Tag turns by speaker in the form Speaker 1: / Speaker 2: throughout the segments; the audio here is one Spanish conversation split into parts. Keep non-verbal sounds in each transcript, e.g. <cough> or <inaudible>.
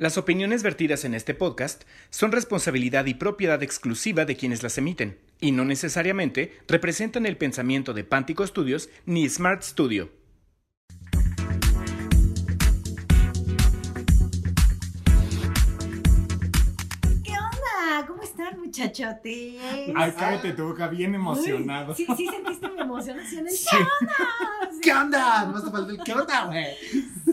Speaker 1: Las opiniones vertidas en este podcast son responsabilidad y propiedad exclusiva de quienes las emiten, y no necesariamente representan el pensamiento de Pántico Studios ni Smart Studio.
Speaker 2: ¿Qué onda? ¿Cómo están, muchachotes?
Speaker 3: Ay, cállate tu boca, bien emocionado.
Speaker 2: Sí, sí sentiste mi emocionación. ¿Qué
Speaker 3: Sí.
Speaker 2: onda?
Speaker 4: ¿Qué onda? Nomás te faltó el ¿qué onda, güey?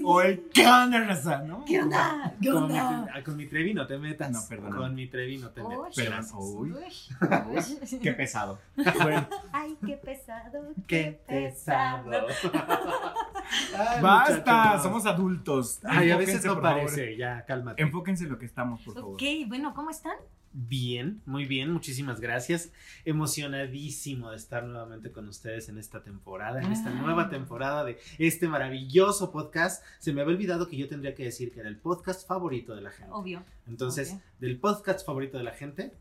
Speaker 3: O el ¿qué onda, raza? ¿no?
Speaker 2: ¿Qué onda? ¿Qué
Speaker 4: Con mi,
Speaker 2: onda?
Speaker 4: ah, con mi Trevi no te metas.
Speaker 3: No, perdón.
Speaker 4: Con mi Trevi no te metas.
Speaker 2: Uy,
Speaker 3: Pero,
Speaker 2: gracias.
Speaker 3: uy. <laughs> Qué pesado. Bueno,
Speaker 2: Ay, qué pesado,
Speaker 4: Qué pesado. <laughs> Ay,
Speaker 3: basta, somos adultos.
Speaker 4: Ay, a
Speaker 3: Enfóquense,
Speaker 4: veces no
Speaker 3: favor.
Speaker 4: parece. Ya, cálmate.
Speaker 3: Enfóquense en lo que estamos, por favor.
Speaker 2: Ok, bueno, ¿cómo están?
Speaker 4: Bien, muy bien, muchísimas gracias. Emocionadísimo de estar nuevamente con ustedes en esta temporada, en esta
Speaker 2: Ah.
Speaker 4: nueva temporada de este maravilloso podcast. Se me había olvidado que yo tendría que decir que era el podcast favorito de la gente.
Speaker 2: Obvio.
Speaker 4: Entonces,
Speaker 2: Ok.
Speaker 4: del podcast favorito de la gente,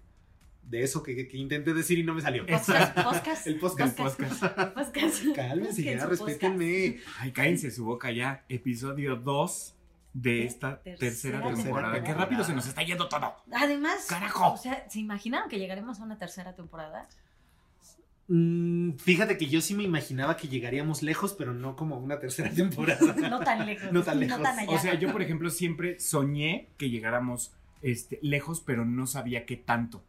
Speaker 4: de eso que, que- que intenté decir y no me salió.
Speaker 2: Podcast, <laughs> podcast.
Speaker 4: El podcast.
Speaker 2: Podcast. <laughs> podcast.
Speaker 4: Cálmense, ya, respétenme.
Speaker 3: Ay, cállense su boca ya. Episodio 2 de esta
Speaker 2: Tercera
Speaker 3: tercera,
Speaker 4: temporada.
Speaker 3: temporada. Qué rápido se nos está yendo todo.
Speaker 2: Además,
Speaker 3: ¡Carajo!
Speaker 2: o sea, ¿se imaginaron que llegaremos a una tercera temporada?
Speaker 4: Mm, fíjate que yo sí me imaginaba que llegaríamos lejos, pero no como una tercera <laughs> temporada.
Speaker 2: No tan lejos.
Speaker 4: No tan lejos.
Speaker 2: allá.
Speaker 3: O sea, yo, por ejemplo, siempre soñé que llegáramos este, lejos, pero no sabía qué tanto.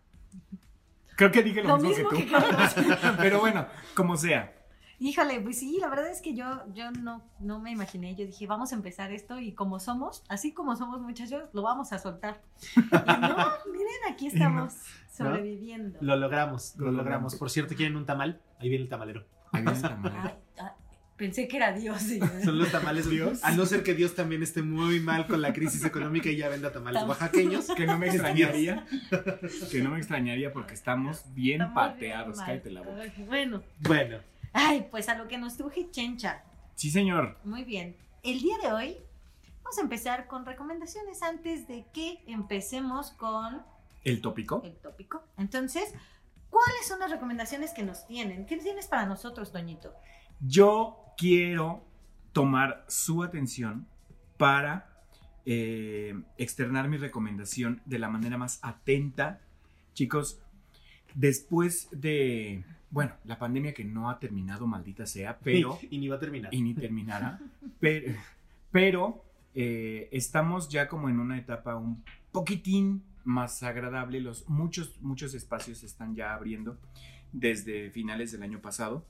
Speaker 3: Creo que dije lo,
Speaker 2: Lo
Speaker 3: mismo,
Speaker 2: mismo
Speaker 3: que
Speaker 2: que
Speaker 3: tú.
Speaker 2: Carlos.
Speaker 3: pero bueno, como sea.
Speaker 2: Híjole, pues sí, la verdad es que yo, yo no, no me imaginé. Yo dije, vamos a empezar esto y como somos, así como somos muchachos, lo vamos a soltar. Y no, <laughs> miren, aquí estamos sobreviviendo.
Speaker 4: Lo logramos, lo
Speaker 3: Lo
Speaker 4: logramos.
Speaker 3: logramos.
Speaker 4: Por cierto, ¿quieren un tamal? Ahí viene el tamalero.
Speaker 3: Ahí viene el <laughs> tamalero.
Speaker 2: Ay, pensé que era Dios. sí. <laughs>
Speaker 4: Son los tamales
Speaker 3: Dios.
Speaker 4: A no ser que Dios también esté muy mal con la crisis económica y ya venda tamales
Speaker 2: Tam-
Speaker 4: oaxaqueños.
Speaker 3: Que no me extrañaría. que no me extrañaría porque estamos bien
Speaker 2: Estamos
Speaker 3: pateados.
Speaker 2: bien.
Speaker 3: Cállate la boca.
Speaker 2: Ay, Bueno,
Speaker 4: Bueno,
Speaker 2: ay, pues a lo que nos truje Chencha.
Speaker 3: Sí, señor.
Speaker 2: Muy bien. El día de hoy vamos a empezar con recomendaciones antes de que empecemos con
Speaker 3: El tópico.
Speaker 2: el tópico. Entonces, ¿cuáles son las recomendaciones que nos tienen? ¿Qué tienes para nosotros, Doñito?
Speaker 3: Yo quiero tomar su atención para eh, externar mi recomendación de la manera más atenta. Chicos, después de, bueno, la pandemia que no ha terminado, maldita sea, pero... <laughs>
Speaker 4: y, ni va a terminar.
Speaker 3: y ni terminará. pero pero, eh, estamos ya como en una etapa un poquitín más agradable. Los, muchos, muchos espacios se están ya abriendo desde finales del año pasado.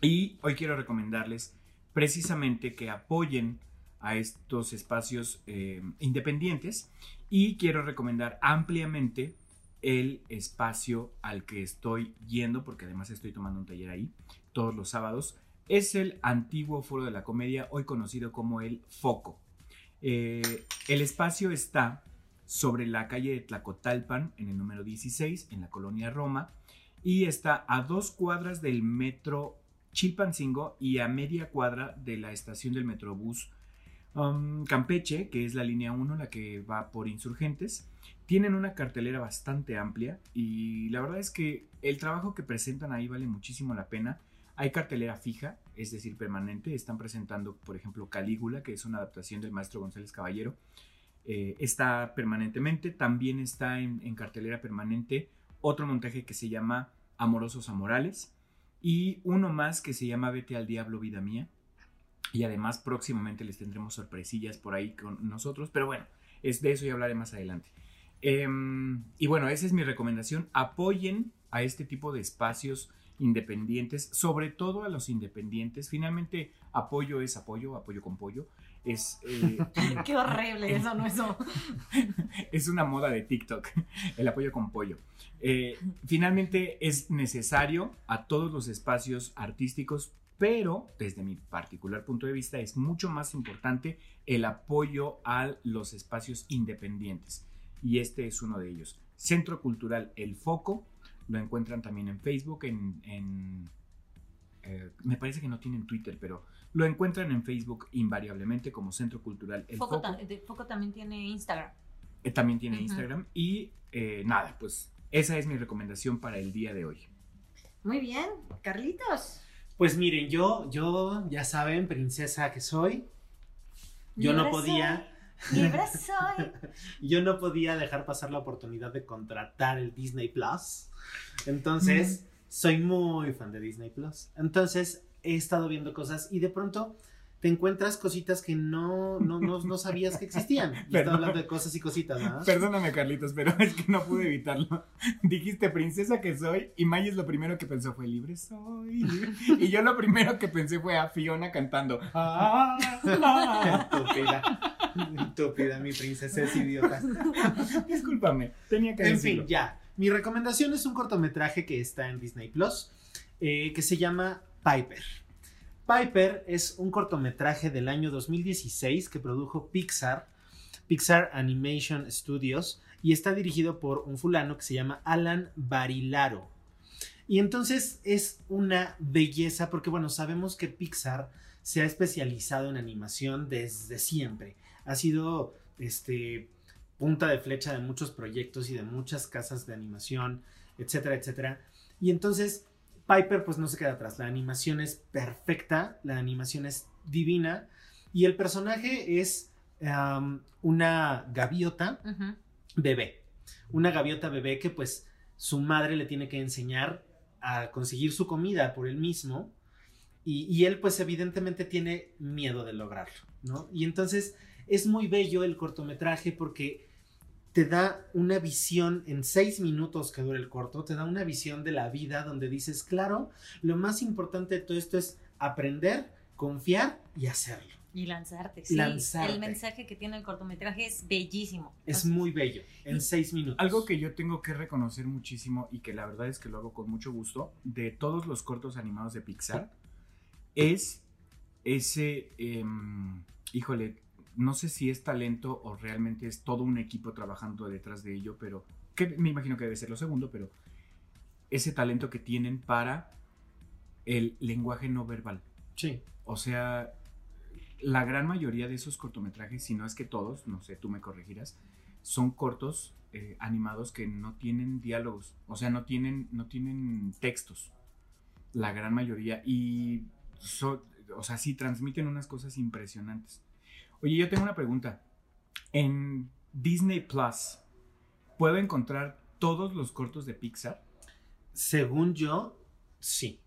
Speaker 3: Y hoy quiero recomendarles precisamente que apoyen a estos espacios eh, independientes y quiero recomendar ampliamente el espacio al que estoy yendo, porque además estoy tomando un taller ahí todos los sábados, es el antiguo Foro de la Comedia, hoy conocido como el Foco. Eh, el espacio está sobre la calle de Tlacotalpan, en el número 16, en la colonia Roma, y está a dos cuadras del metro Chilpancingo y a media cuadra de la estación del Metrobús um, Campeche, que es la línea 1, la que va por insurgentes. Tienen una cartelera bastante amplia y la verdad es que el trabajo que presentan ahí vale muchísimo la pena. Hay cartelera fija, es decir, permanente. Están presentando, por ejemplo, Calígula, que es una adaptación del maestro González Caballero. Eh, está permanentemente. También está en, en cartelera permanente otro montaje que se llama Amorosos Amorales y uno más que se llama Vete al Diablo, Vida Mía. Y además próximamente les tendremos sorpresillas por ahí con nosotros. Pero bueno, es de eso ya hablaré más adelante. Em, y bueno, esa es mi recomendación. Apoyen a este tipo de espacios independientes, sobre todo a los independientes. Finalmente, apoyo es apoyo, apoyo con pollo. Es, eh, <laughs>
Speaker 2: Qué horrible eso, no eso. <laughs>
Speaker 3: es una moda de TikTok, el apoyo con pollo. Eh, finalmente es necesario a todos los espacios artísticos, pero desde mi particular punto de vista es mucho más importante el apoyo a los espacios independientes. Y este es uno de ellos. Centro Cultural El Foco, lo encuentran también en Facebook, en... en, eh, me parece que no tienen Twitter, pero lo encuentran en Facebook invariablemente como Centro Cultural El
Speaker 2: Foco,
Speaker 3: Foco.
Speaker 2: ta- de- Foco también tiene Instagram.
Speaker 3: Eh, también tiene. Instagram. Y eh, nada, pues esa es mi recomendación para el día de hoy.
Speaker 2: Muy bien, Carlitos.
Speaker 4: Pues miren, yo, yo, ya saben, princesa que soy, yo no podía,
Speaker 2: Libre soy. <laughs>
Speaker 4: yo no podía dejar pasar la oportunidad de contratar el Disney Plus. Entonces, soy muy fan de Disney Plus. Entonces, he estado viendo cosas y de pronto te encuentras cositas que no, no, no, no sabías que existían. Y estaba hablando de cosas y cositas, ¿no?
Speaker 3: Perdóname, Carlitos, pero es que no pude evitarlo. Dijiste princesa que soy y Mayes lo primero que pensó fue libre soy. libre". Y yo lo primero que pensé fue a Fiona cantando. <laughs> "Ah, ah". <laughs>
Speaker 4: Estúpida. Mi princesa es idiota. <laughs>
Speaker 3: Discúlpame, tenía que
Speaker 4: En
Speaker 3: decirlo.
Speaker 4: fin, ya. Mi recomendación es un cortometraje que está en Disney Plus, eh, que se llama Piper. Piper es un cortometraje del año 2016 que produjo Pixar, Pixar Animation Studios, y está dirigido por un fulano que se llama Alan Barilaro. Y entonces es una belleza porque, bueno, sabemos que Pixar se ha especializado en animación desde siempre. Ha sido, este, punta de flecha de muchos proyectos y de muchas casas de animación, etcétera, etcétera. Y entonces Piper pues no se queda atrás. La animación es perfecta, la animación es divina y el personaje es um, una gaviota
Speaker 2: Ujú.
Speaker 4: bebé. Una gaviota bebé que pues su madre le tiene que enseñar a conseguir su comida por él mismo y, y él pues evidentemente tiene miedo de lograrlo, ¿no? Y entonces es muy bello el cortometraje porque te da una visión en seis minutos que dura el corto, te da una visión de la vida donde dices, claro, lo más importante de todo esto es aprender, confiar y hacerlo.
Speaker 2: Y lanzarte, sí.
Speaker 4: Lanzarte.
Speaker 2: El mensaje que tiene el cortometraje es bellísimo.
Speaker 4: Es
Speaker 2: O sea,
Speaker 4: muy bello, en seis minutos.
Speaker 3: Algo que yo tengo que reconocer muchísimo y que la verdad es que lo hago con mucho gusto de todos los cortos animados de Pixar es ese, em, híjole, no sé si es talento o realmente es todo un equipo trabajando detrás de ello, pero que me imagino que debe ser lo segundo, pero ese talento que tienen para el lenguaje no verbal.
Speaker 4: Sí.
Speaker 3: O sea, la gran mayoría de esos cortometrajes, si no es que todos, no sé, tú me corregirás, son cortos eh, animados que no tienen diálogos, o sea, no tienen, no tienen textos, la gran mayoría, y, so- o sea, sí transmiten unas cosas impresionantes. Oye, yo tengo una pregunta. En Disney Plus, ¿puedo encontrar todos los cortos de Pixar?
Speaker 4: Según yo, sí.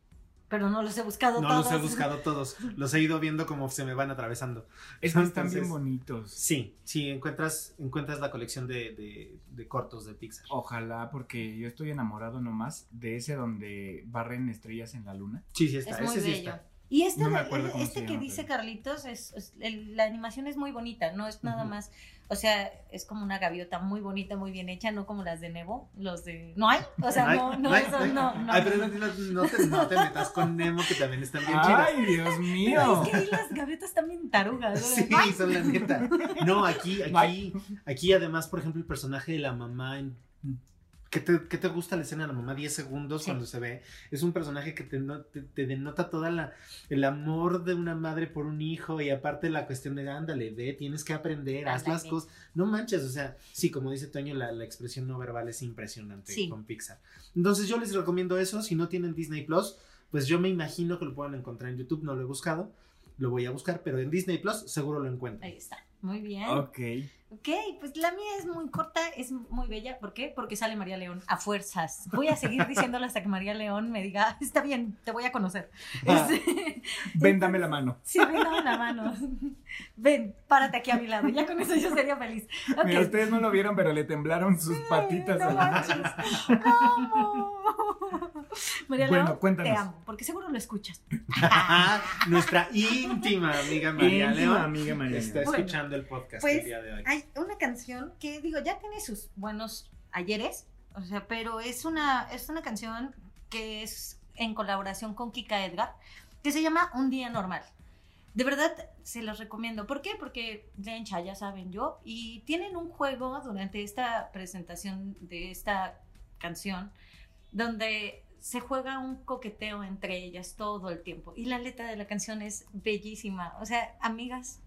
Speaker 2: Pero no los he buscado
Speaker 4: No
Speaker 2: todos.
Speaker 4: los he buscado todos. Los he ido viendo como se me van atravesando.
Speaker 3: Es que están bien bonitos.
Speaker 4: Sí, sí, encuentras, encuentras la colección de, de- de cortos de Pixar.
Speaker 3: Ojalá, porque yo estoy enamorado nomás de ese donde barren estrellas en la luna.
Speaker 4: Sí, sí está.
Speaker 2: Es muy
Speaker 4: Ese sí
Speaker 2: bello.
Speaker 4: está.
Speaker 2: Y este,
Speaker 3: No
Speaker 2: de- este que
Speaker 3: llama,
Speaker 2: dice
Speaker 3: pero-
Speaker 2: Carlitos, es, es- el- la animación es muy bonita, no es nada
Speaker 4: Ujú.
Speaker 2: más, o sea, es como una gaviota muy bonita, muy bien hecha, no como las de Nemo, los de... ¿No hay? O sea, no, no,
Speaker 4: ay.
Speaker 2: no, no.
Speaker 4: Ay, pero no, no- no te, no te metas con Nemo, que también están bien chidas.
Speaker 3: ¡Ay, Dios
Speaker 2: Pero
Speaker 3: mío!
Speaker 2: es que ahí las gaviotas también tarugas. ¿no?
Speaker 4: Sí,
Speaker 2: Ay,
Speaker 4: son la neta. No, aquí, aquí, aquí además, por ejemplo, el personaje de la mamá en... ¿Qué te, qué te gusta la escena de la mamá 10 segundos
Speaker 2: Sí.
Speaker 4: cuando se ve? Es un personaje que te, no- te, te denota toda la el amor de una madre por un hijo y aparte la cuestión de ándale, ve, tienes que aprender, haz las
Speaker 2: Ándale.
Speaker 4: cosas. No manches, o sea, sí, como dice Toño, la, la expresión no verbal es impresionante
Speaker 2: Sí.
Speaker 4: con Pixar. Entonces yo les recomiendo eso, si no tienen Disney Plus, pues yo me imagino que lo puedan encontrar en YouTube, no lo he buscado, lo voy a buscar, pero en Disney Plus seguro lo encuentran.
Speaker 2: Ahí está, muy bien.
Speaker 3: Ok.
Speaker 2: Ok, pues la mía es muy corta, es muy bella. ¿Por qué? Porque sale María León a fuerzas. Voy a seguir diciéndolo hasta que María León me diga, "Ah, está bien, te voy a conocer.
Speaker 4: Ah. <laughs>
Speaker 3: Ven, dame la mano.
Speaker 2: sí, ven, dame la mano. Ven, párate aquí a mi lado. Ya con eso yo sería feliz. Ok.
Speaker 3: Mira, ustedes no lo vieron, pero le temblaron sus patitas.
Speaker 2: no
Speaker 3: a la-
Speaker 2: manches. <laughs> <laughs> María
Speaker 3: Bueno,
Speaker 2: León,
Speaker 3: cuéntanos.
Speaker 2: te amo, porque seguro lo escuchas. <laughs>
Speaker 4: Nuestra íntima amiga María
Speaker 3: Íntima
Speaker 4: León
Speaker 3: amiga María
Speaker 4: está.
Speaker 2: Bueno,
Speaker 4: escuchando el podcast
Speaker 2: pues,
Speaker 4: el día de hoy.
Speaker 2: Hay una canción que, digo, ya tiene sus buenos ayeres, o sea, pero es una, es una canción que es en colaboración con Kika Edgar, que se llama Un Día Normal. De verdad, se los recomiendo. ¿Por qué? Porque Lencha, ya saben yo, y tienen un juego durante esta presentación de esta canción, donde se juega un coqueteo entre ellas todo el tiempo. Y la letra de la canción es bellísima. O sea, amigas,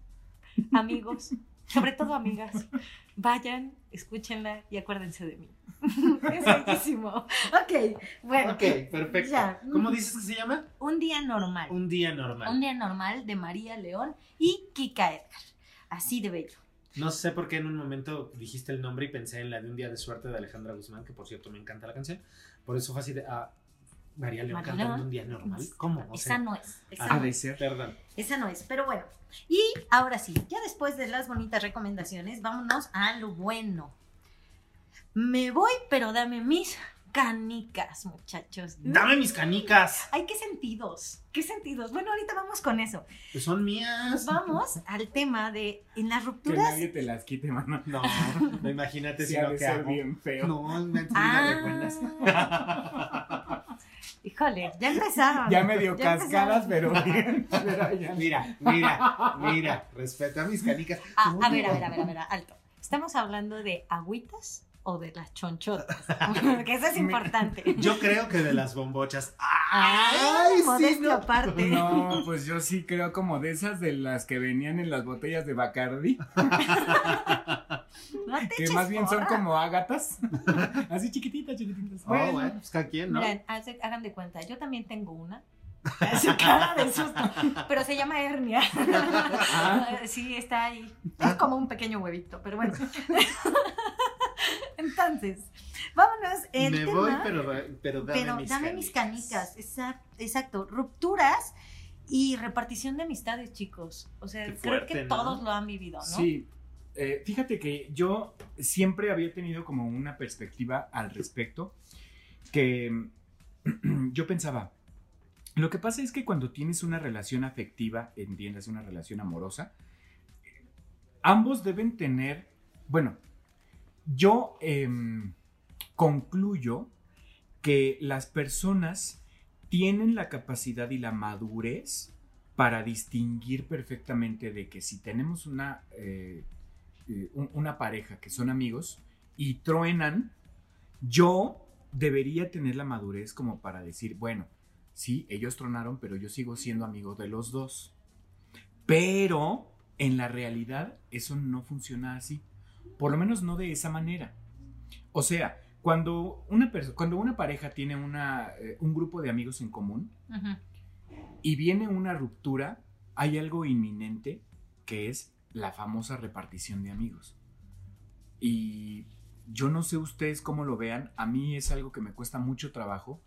Speaker 2: amigos, <laughs> sobre todo amigas, vayan, escúchenla y acuérdense de mí. <laughs> es bellísimo. Ok, bueno.
Speaker 4: ok, perfecto.
Speaker 2: ya.
Speaker 4: ¿Cómo dices que se llama?
Speaker 2: Un día normal.
Speaker 4: Un día normal.
Speaker 2: Un día normal de María León y Kika Edgar. Así de bello.
Speaker 4: No sé por qué en un momento dijiste el nombre y pensé en la de Un Día de Suerte de Alejandra Guzmán, que por cierto me encanta la canción. Por eso fue así de. Ah, María León
Speaker 2: María
Speaker 4: cantando
Speaker 2: León.
Speaker 4: Un Día Normal. ¿Cómo? O
Speaker 2: Esa
Speaker 4: sea,
Speaker 2: no es. Esa
Speaker 4: ah,
Speaker 2: no
Speaker 3: de ser.
Speaker 4: Perdón.
Speaker 2: Esa no es, pero bueno. Y ahora sí, ya después de las bonitas recomendaciones, vámonos a lo bueno. Me voy, pero dame mis canicas, muchachos.
Speaker 4: Dame mis canicas.
Speaker 2: Ay, qué sentidos, qué sentidos. Bueno, ahorita vamos con eso.
Speaker 4: Pues son mías.
Speaker 2: Vamos al tema de en las
Speaker 3: Que
Speaker 2: rupturas.
Speaker 3: nadie te las quite, mano.
Speaker 4: No, no imagínate si
Speaker 3: de
Speaker 4: que hago.
Speaker 3: bien feo.
Speaker 4: No, me
Speaker 2: Ah. Híjole, ya empezaron.
Speaker 3: Ya medio
Speaker 2: Ya
Speaker 3: cascadas, pero bien. <laughs>
Speaker 4: Mira, mira, mira. Respeta mis canicas.
Speaker 2: Ah, a ver, a ver, a ver, a ver, alto. ¿Estamos hablando de agüitas o de las chonchotas? <laughs> Porque eso es importante.
Speaker 4: Yo creo que de las bombochas.
Speaker 2: Ay,
Speaker 4: Ay, sí, no.
Speaker 2: aparte.
Speaker 3: No, pues yo sí creo como de esas de las que venían en las botellas de Bacardi, <laughs>
Speaker 2: No te
Speaker 3: que más bien son como ágatas. <laughs> Así chiquititas, chiquititas.
Speaker 4: Oh, bueno, pues cada quien, ¿no?
Speaker 2: Miren, hace- hagan de cuenta, yo también tengo una. <laughs> Su cara de susto. Pero se llama hernia.
Speaker 3: Ah. <laughs>
Speaker 2: Sí, está ahí. Es como un pequeño huevito, pero bueno. Entonces, vámonos. El
Speaker 4: Me
Speaker 2: tema,
Speaker 4: voy, pero, pero dame
Speaker 2: pero
Speaker 4: mis
Speaker 2: dame mis canicas. Exacto, exacto. Rupturas y repartición de amistades, chicos. O sea,
Speaker 4: Qué
Speaker 2: creo
Speaker 4: fuerte,
Speaker 2: que
Speaker 4: ¿no?
Speaker 2: todos lo han vivido, ¿no?
Speaker 3: Sí. Eh, fíjate que yo siempre había tenido como una perspectiva al respecto que <clears throat> yo pensaba, lo que pasa es que cuando tienes una relación afectiva, entiendas, una relación amorosa, ambos deben tener, bueno, yo em, concluyo que las personas tienen la capacidad y la madurez para distinguir perfectamente de que si tenemos una, eh, eh, un- una pareja que son amigos y truenan, yo debería tener la madurez como para decir, bueno, sí, ellos tronaron, pero yo sigo siendo amigo de los dos. Pero en la realidad eso no funciona así. Por lo menos no de esa manera. O sea, cuando una, cuando una pareja tiene una, eh, un grupo de amigos en común, y viene una ruptura, hay algo inminente que es la famosa repartición de amigos. Y yo no sé ustedes cómo lo vean, a mí es algo que me cuesta mucho trabajo,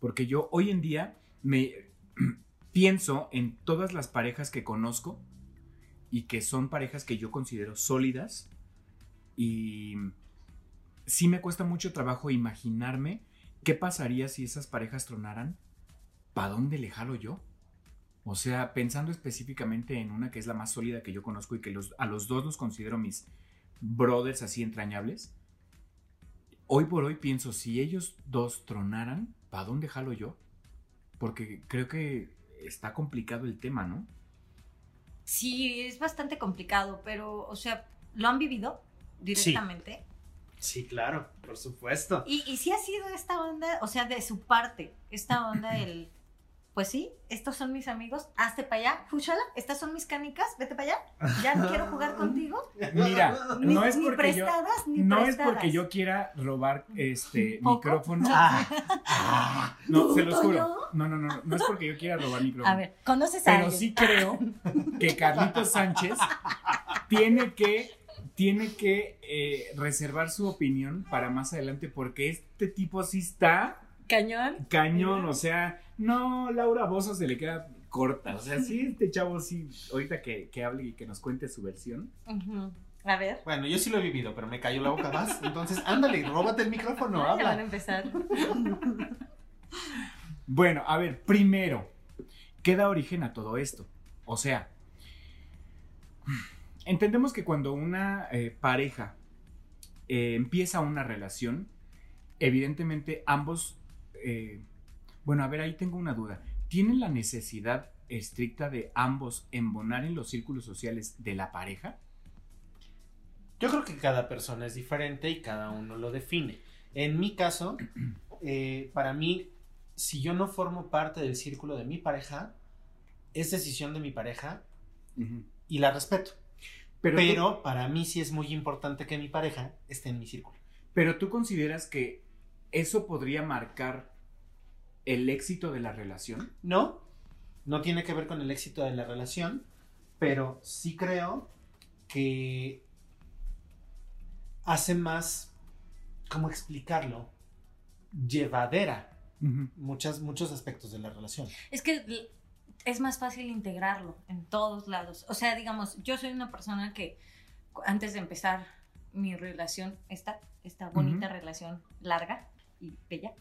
Speaker 3: porque yo hoy en día me <clears throat> pienso en todas las parejas que conozco y que son parejas que yo considero sólidas y sí me cuesta mucho trabajo imaginarme qué pasaría si esas parejas tronaran, ¿para dónde le jalo yo? O sea, pensando específicamente en una que es la más sólida que yo conozco y que los, a los dos los considero mis brothers así entrañables, hoy por hoy pienso, si ellos dos tronaran, ¿para dónde jalo yo? Porque creo que está complicado el tema, ¿no?
Speaker 2: Sí, es bastante complicado, pero, o sea, ¿lo han vivido directamente?
Speaker 4: Sí, claro, por supuesto.
Speaker 2: Y, y sí ha sido esta onda, o sea, de su parte, esta onda <laughs> el, pues sí, estos son mis amigos, hazte para allá, fúchala, estas son mis canicas, vete para allá, ya no quiero jugar <laughs> contigo,
Speaker 3: Mira,
Speaker 2: ni,
Speaker 3: no es
Speaker 2: ni
Speaker 3: porque yo...
Speaker 2: prestadas, ni
Speaker 3: No es porque yo quiera robar este
Speaker 2: ¿Poco?
Speaker 3: micrófono.
Speaker 4: Ah, ah. <laughs>
Speaker 3: No, se los
Speaker 2: ¿Puto
Speaker 3: juro.
Speaker 2: yo?
Speaker 3: No, no, no, no es porque yo quiera robar micrófono.
Speaker 2: A ver, ¿conoces a
Speaker 3: Pero
Speaker 2: alguien?
Speaker 3: sí creo que Carlitos Sánchez tiene que, tiene que eh, reservar su opinión para más adelante porque este tipo sí está
Speaker 2: ¿Cañón?
Speaker 3: cañón, o sea, no, Laura Bozo se le queda corta, o sea, sí, este chavo sí, ahorita que, que hable y que nos cuente su versión.
Speaker 2: Ujú. A ver,
Speaker 4: Bueno, yo sí lo he vivido, pero me cayó la boca más. Entonces, ándale, róbate el micrófono,
Speaker 2: ya van a
Speaker 4: habla.
Speaker 2: empezar. <laughs>
Speaker 3: Bueno, a ver, primero, ¿qué da origen a todo esto? O sea, entendemos que cuando una eh, pareja eh, empieza una relación, evidentemente ambos, eh, bueno, a ver, ahí tengo una duda, ¿tienen la necesidad estricta de ambos embonar en los círculos sociales de la pareja?
Speaker 4: Yo creo que cada persona es diferente y cada uno lo define. En mi caso, <clears throat> eh, para mí, si yo no formo parte del círculo de mi pareja, es decisión de mi pareja y la respeto.
Speaker 3: Pero,
Speaker 4: Pero,
Speaker 3: tú,
Speaker 4: para mí sí es muy importante que mi pareja esté en mi círculo.
Speaker 3: pero tú consideras que eso podría marcar el éxito de la relación?
Speaker 4: No, no tiene que ver con el éxito de la relación, pero sí creo que hace más, ¿cómo explicarlo? Llevadera muchas, muchos aspectos de la relación.
Speaker 2: Es que es más fácil integrarlo en todos lados. O sea, digamos, yo soy una persona que antes de empezar mi relación, esta, esta bonita relación larga y bella.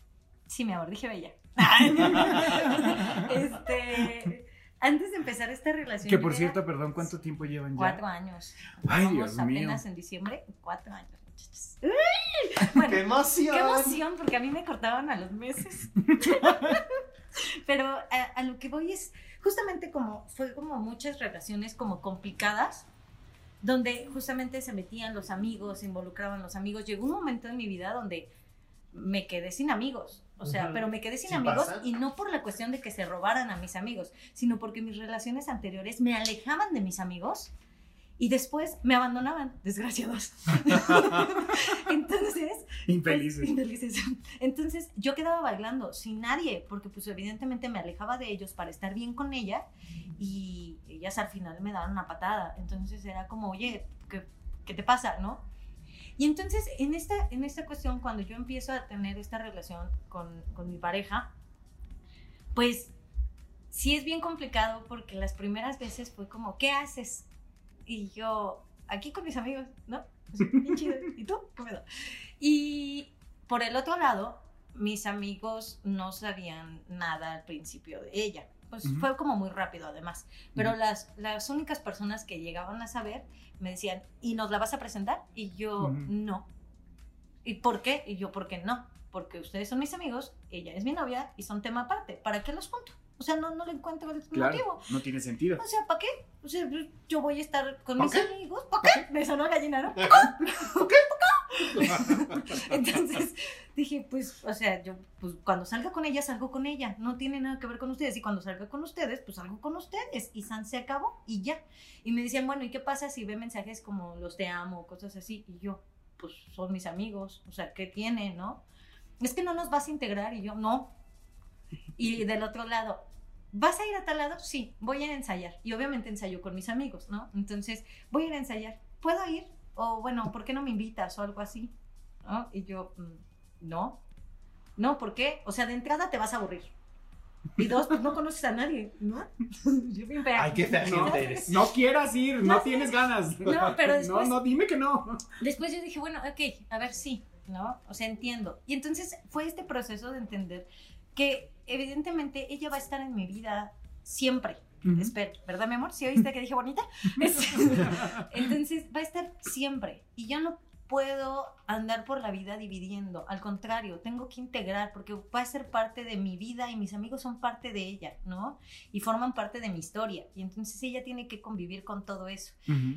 Speaker 2: Sí, mi amor, dije bella. <laughs> <laughs> este, antes de empezar esta relación.
Speaker 3: Que por
Speaker 2: era
Speaker 3: cierto, perdón, ¿cuánto tiempo llevan ya?
Speaker 2: Cuatro años.
Speaker 3: Ay,
Speaker 2: Vamos
Speaker 3: Dios mío.
Speaker 2: apenas en diciembre. Cuatro años. <laughs> Bueno,
Speaker 4: ¡Qué emoción!
Speaker 2: Qué emoción, porque a mí me cortaban a los meses. Pero a, a lo que voy es, justamente como fue como muchas relaciones como complicadas, donde justamente se metían los amigos, se involucraban los amigos. Llegó un momento en mi vida donde me quedé sin amigos. O sea, pero me quedé sin
Speaker 4: ¿Sí
Speaker 2: amigos
Speaker 4: pasa?
Speaker 2: y no por la cuestión de que se robaran a mis amigos, sino porque mis relaciones anteriores me alejaban de mis amigos y después me abandonaban, desgraciados. <laughs> Entonces,
Speaker 3: Infelices.
Speaker 2: pues, infelices. Entonces yo quedaba bailando sin nadie, porque pues evidentemente me alejaba de ellos para estar bien con ella y ellas al final me daban una patada. Entonces era como, oye, ¿qué, qué te pasa? ¿No? Y entonces en esta, en esta cuestión, cuando yo empiezo a tener esta relación con, con mi pareja, pues sí es bien complicado porque las primeras veces fue como, ¿qué haces? Y yo, aquí con mis amigos, ¿no? Bien chido. ¿Y tú? ¿Qué pedo? Y por el otro lado, mis amigos no sabían nada al principio de ella. Pues fue como muy rápido además. Pero las, las únicas personas que llegaban a saber me decían, ¿y nos la vas a presentar? Y yo, no. ¿Y por qué? Y yo, ¿por qué no? Porque ustedes son mis amigos, ella es mi novia y son tema aparte. ¿Para qué los junto? O sea, no, no le encuentro el motivo.
Speaker 3: Claro, no tiene sentido.
Speaker 2: O sea, ¿para qué? O sea, yo voy a estar con
Speaker 3: ¿Pa'
Speaker 2: mis
Speaker 3: qué?
Speaker 2: amigos. ¿Para qué? Me sonó gallina, ¿no? <laughs> <laughs> Entonces <laughs> dije, pues, o sea, yo, pues cuando salga con ella, salgo con ella. No tiene nada que ver con ustedes. Y cuando salga con ustedes, pues salgo con ustedes. Y San se acabó y ya. Y me decían, bueno, ¿y qué pasa si ve mensajes como los te amo, cosas así? Y yo, pues son mis amigos. O sea, ¿qué tiene, no? Es que no nos vas a integrar. Y yo, no. Y del otro lado, ¿vas a ir a tal lado? Sí, voy a ir a ensayar. Y obviamente ensayo con mis amigos, ¿no? Entonces, voy a ir a ensayar. ¿Puedo ir? O bueno, ¿por qué no me invitas? O algo así. ¿No? Y yo, mm, no. No, ¿por qué? O sea, de entrada te vas a aburrir. Y dos, pues no conoces a nadie, ¿no? <laughs> Yo bien fea.
Speaker 4: Ay, qué fea
Speaker 3: No,
Speaker 4: eres.
Speaker 3: no quieras ir, no tienes ganas.
Speaker 2: No, pero <laughs> después-
Speaker 3: No, no, dime que no.
Speaker 2: Después yo dije, bueno, ok, a ver, sí, ¿no? O sea, entiendo. Y entonces fue este proceso de entender que evidentemente ella va a estar en mi vida siempre. Espero, ¿verdad, mi amor? ¿Sí oíste que dije bonita? <laughs> Es- Entonces va a estar siempre. Y yo no puedo andar por la vida dividiendo. Al contrario, tengo que integrar porque va a ser parte de mi vida y mis amigos son parte de ella, ¿no? Y forman parte de mi historia. Y entonces ella tiene que convivir con todo eso.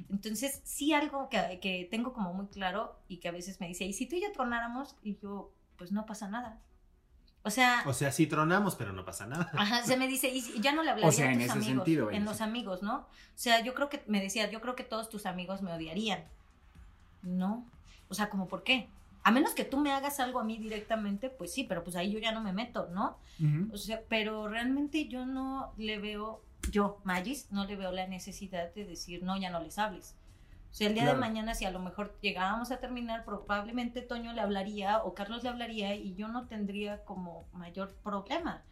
Speaker 2: Entonces, sí algo que, que tengo como muy claro y que a veces me dice, ¿y si tú y yo tronáramos? Y yo, pues no pasa nada. O sea,
Speaker 4: O sea, sí tronamos, pero no pasa nada.
Speaker 2: Ajá, se me dice, y ya no le hablaría
Speaker 3: O sea,
Speaker 2: a
Speaker 3: en ese
Speaker 2: amigos,
Speaker 3: sentido,
Speaker 2: en
Speaker 3: en
Speaker 2: los amigos, ¿no? O sea, yo creo que, me decía, yo creo que todos tus amigos me odiarían. No, o sea, ¿como por qué? A menos que tú me hagas algo a mí directamente, pues sí, pero pues ahí yo ya no me meto, ¿no? O sea, pero realmente yo no le veo, yo, Magis, no le veo la necesidad de decir, no, ya no les hables. O sea, el día
Speaker 3: Claro.
Speaker 2: de mañana, si a lo mejor llegábamos a terminar, probablemente Toño le hablaría o Carlos le hablaría y yo no tendría como mayor problema.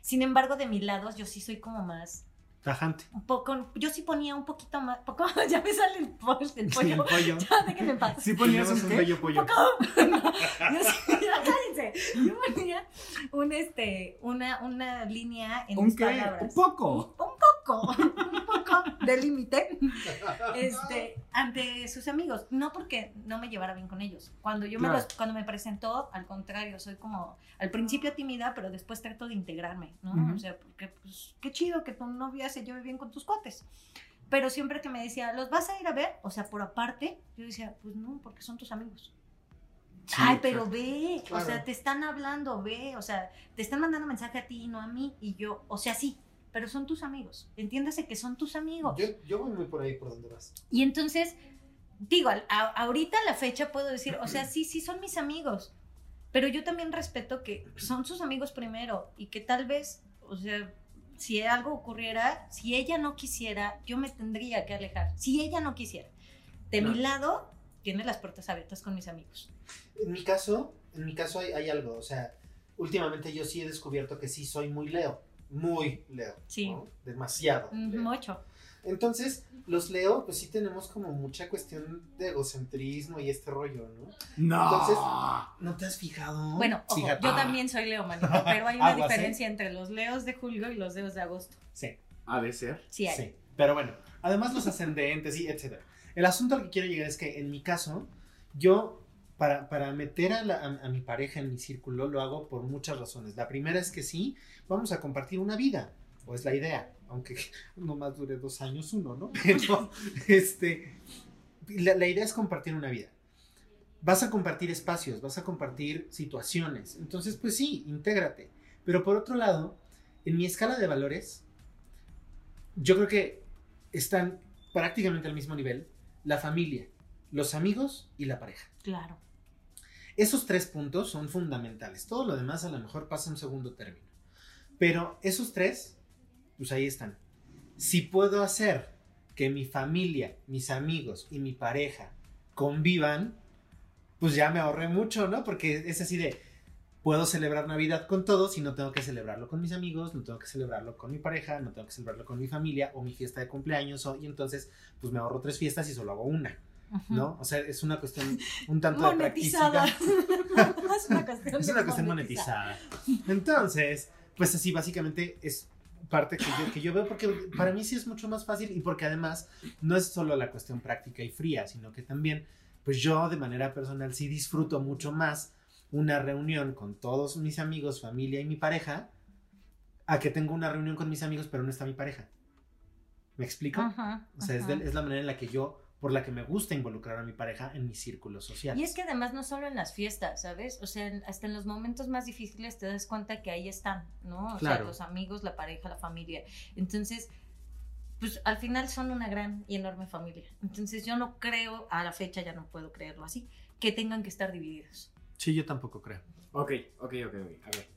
Speaker 2: Sin embargo, de mi lado, yo sí soy como más,
Speaker 4: Tajante.
Speaker 2: un poco, yo sí ponía un poquito más, poco, <laughs> ya me sale el, po- el
Speaker 4: Sí, el
Speaker 2: pollo,
Speaker 4: pollo.
Speaker 2: déjenme en paz.
Speaker 3: ¿Sí ponías un qué?
Speaker 4: bello pollo. <laughs>
Speaker 2: Yo sí, <laughs> ya cállense. Yo ponía un, este, una, una línea en
Speaker 3: ¿Un
Speaker 2: mis
Speaker 3: qué?
Speaker 2: palabras.
Speaker 3: Un poco.
Speaker 2: Un poco, <laughs> un poco de límite este, ante sus amigos. No porque no me llevara bien con ellos. Cuando yo me
Speaker 3: Claro.
Speaker 2: los, cuando me presentó, al contrario, soy como al principio tímida, pero después trato de integrarme, ¿no?
Speaker 3: Ujú.
Speaker 2: O sea, porque pues qué chido que tu novia se lleve bien con tus cuates. Pero siempre que me decía, ¿los vas a ir a ver? O sea, por aparte, yo decía, pues no, porque son tus amigos.
Speaker 3: Sí,
Speaker 2: Ay, pero
Speaker 3: claro.
Speaker 2: ve, o
Speaker 4: Claro.
Speaker 2: sea, te están hablando, ve, o sea, te están mandando mensaje a ti y no a mí. Y yo, o sea, sí, pero son tus amigos. Entiéndase que son tus amigos.
Speaker 4: Yo, yo voy muy por ahí por donde vas.
Speaker 2: Y entonces, digo, a- ahorita a la fecha puedo decir, o sea, sí, sí son mis amigos, pero yo también respeto que son sus amigos primero y que tal vez, o sea, si algo ocurriera, si ella no quisiera, yo me tendría que alejar. Si ella no quisiera. De mi lado, tiene las puertas abiertas con mis amigos.
Speaker 4: En mi caso, en mi caso hay, hay algo, o sea, últimamente yo sí he descubierto que sí soy muy Leo, muy Leo.
Speaker 2: Sí.
Speaker 4: ¿no? Demasiado. Leo.
Speaker 2: Mucho.
Speaker 4: Entonces, los Leo, pues sí tenemos como mucha cuestión de egocentrismo y este rollo, ¿no?
Speaker 3: No.
Speaker 4: Entonces, ¿No te has fijado?
Speaker 2: Bueno, ojo,
Speaker 4: Fíjate.
Speaker 2: yo también soy Leo, manito, <laughs> pero hay una diferencia entre los Leos de julio y los Leos de agosto.
Speaker 4: Sí,
Speaker 3: ha de ser.
Speaker 2: Sí hay.
Speaker 4: sí. Pero bueno, además los ascendentes y etcétera. El asunto al que quiero llegar es que en mi caso, yo para, para meter a, la- mi pareja en mi círculo lo hago por muchas razones. La primera es que sí, vamos a compartir una vida, o es la idea, aunque <laughs> no más dure dos años uno, ¿no? <laughs> Pero, este, la, la idea es compartir una vida. Vas a compartir espacios, vas a compartir situaciones. Entonces, pues sí, intégrate. Pero por otro lado, en mi escala de valores, yo creo que están prácticamente al mismo nivel la familia, los amigos y la pareja.
Speaker 2: Claro.
Speaker 4: Esos tres puntos son fundamentales. Todo lo demás a lo mejor pasa en segundo término. Pero esos tres, pues ahí están. Si puedo hacer que mi familia, mis amigos y mi pareja convivan, pues ya me ahorré mucho, ¿no? Porque es así de, puedo celebrar Navidad con todos y no tengo que celebrarlo con mis amigos, no tengo que celebrarlo con mi pareja, no tengo que celebrarlo con mi familia o mi fiesta de cumpleaños, o, y entonces, pues me ahorro tres fiestas y solo hago una, ¿no? O sea, es una cuestión un tanto de
Speaker 2: Monetizada.
Speaker 4: practicidad. <laughs>
Speaker 2: es una cuestión,
Speaker 4: Es
Speaker 2: de
Speaker 4: una cuestión monetizada. Entonces, pues así básicamente es parte que yo, que yo veo porque para mí sí es mucho más fácil y porque además no es solo la cuestión práctica y fría, sino que también, pues yo de manera personal sí disfruto mucho más una reunión con todos mis amigos, familia y mi pareja, a que tengo una reunión con mis amigos pero no está mi pareja. ¿Me explico?
Speaker 2: Ajá,
Speaker 4: O sea, es, de- es la manera en la que yo, por la que me gusta involucrar a mi pareja en mi círculo social.
Speaker 2: Y es que además no solo en las fiestas, ¿sabes? O sea, en- hasta en los momentos más difíciles te das cuenta que ahí están, ¿no? O sea,
Speaker 4: Claro.
Speaker 2: los amigos, la pareja, la familia. Entonces, pues al final son una gran y enorme familia. Entonces yo no creo, a la fecha ya no puedo creerlo así, que tengan que estar divididos.
Speaker 4: Sí, yo tampoco creo.
Speaker 3: Ok, ok, ok, ok. A ver.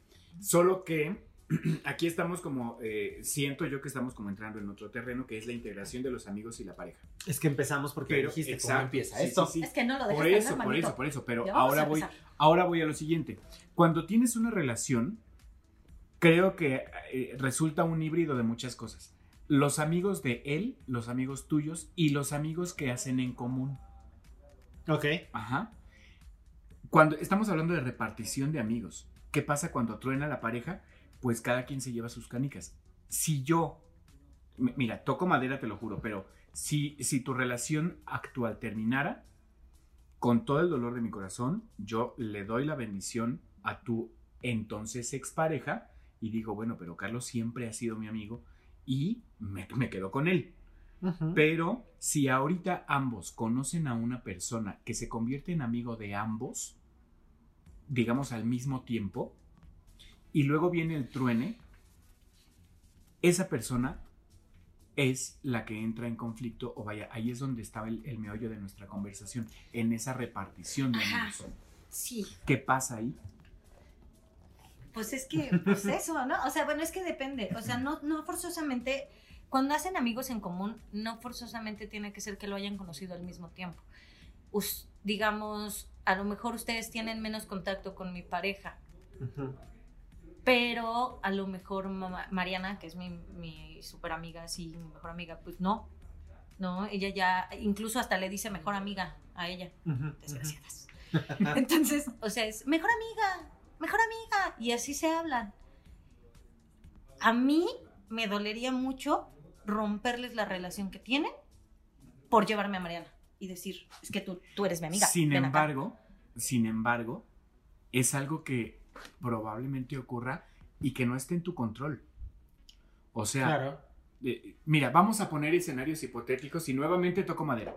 Speaker 3: Solo que <clears throat> aquí estamos como, eh, siento yo que estamos como entrando en otro terreno que es la integración de los amigos y la pareja.
Speaker 4: Es que empezamos porque
Speaker 3: Pero,
Speaker 4: dijiste
Speaker 3: exacto,
Speaker 4: cómo empieza
Speaker 3: sí,
Speaker 4: esto.
Speaker 3: sí, sí.
Speaker 2: Es que no lo dejas
Speaker 3: Por eso, por eso, por eso. Pero ahora voy, ahora voy a lo siguiente. Cuando tienes una relación, creo que eh, resulta un híbrido de muchas cosas. Los amigos de él, los amigos tuyos y los amigos que hacen en común.
Speaker 4: Ok.
Speaker 3: Ajá. Cuando estamos hablando de repartición de amigos, ¿qué pasa cuando truena la pareja? Pues cada quien se lleva sus canicas. Si yo, mira, toco madera, te lo juro, pero si, si tu relación actual terminara, con todo el dolor de mi corazón, yo le doy la bendición a tu entonces expareja y digo, bueno, pero Carlos siempre ha sido mi amigo y me, me quedo con él. Pero si ahorita ambos conocen a una persona que se convierte en amigo de ambos, digamos al mismo tiempo, y luego viene el truene, esa persona es la que entra en conflicto, o vaya, ahí es donde estaba el, el meollo de nuestra conversación, en esa repartición de
Speaker 2: Ajá.
Speaker 3: amigos.
Speaker 2: Sí,
Speaker 3: ¿Qué pasa ahí?
Speaker 2: pues es que, pues eso, ¿no? O sea, bueno, es que depende. O sea, no, no forzosamente, cuando hacen amigos en común, no forzosamente tiene que ser que lo hayan conocido al mismo tiempo. Us- digamos, a lo mejor ustedes tienen menos contacto con mi pareja. Pero a lo mejor mamá- Mariana, que es mi, mi super amiga, sí, mi mejor amiga, pues no. No, ella ya, incluso hasta le dice mejor amiga a ella. Desgraciadas. <laughs> Entonces, o sea, es mejor amiga, mejor amiga, y así se hablan. A mí me dolería mucho romperles la relación que tienen por llevarme a Mariana y decir, es que tú, tú eres mi amiga.
Speaker 3: Sin
Speaker 2: ven acá".
Speaker 3: embargo, sin embargo, es algo que probablemente ocurra y que no esté en tu control. O sea,
Speaker 4: Claro.
Speaker 3: eh, mira, vamos a poner escenarios hipotéticos y nuevamente toco madera.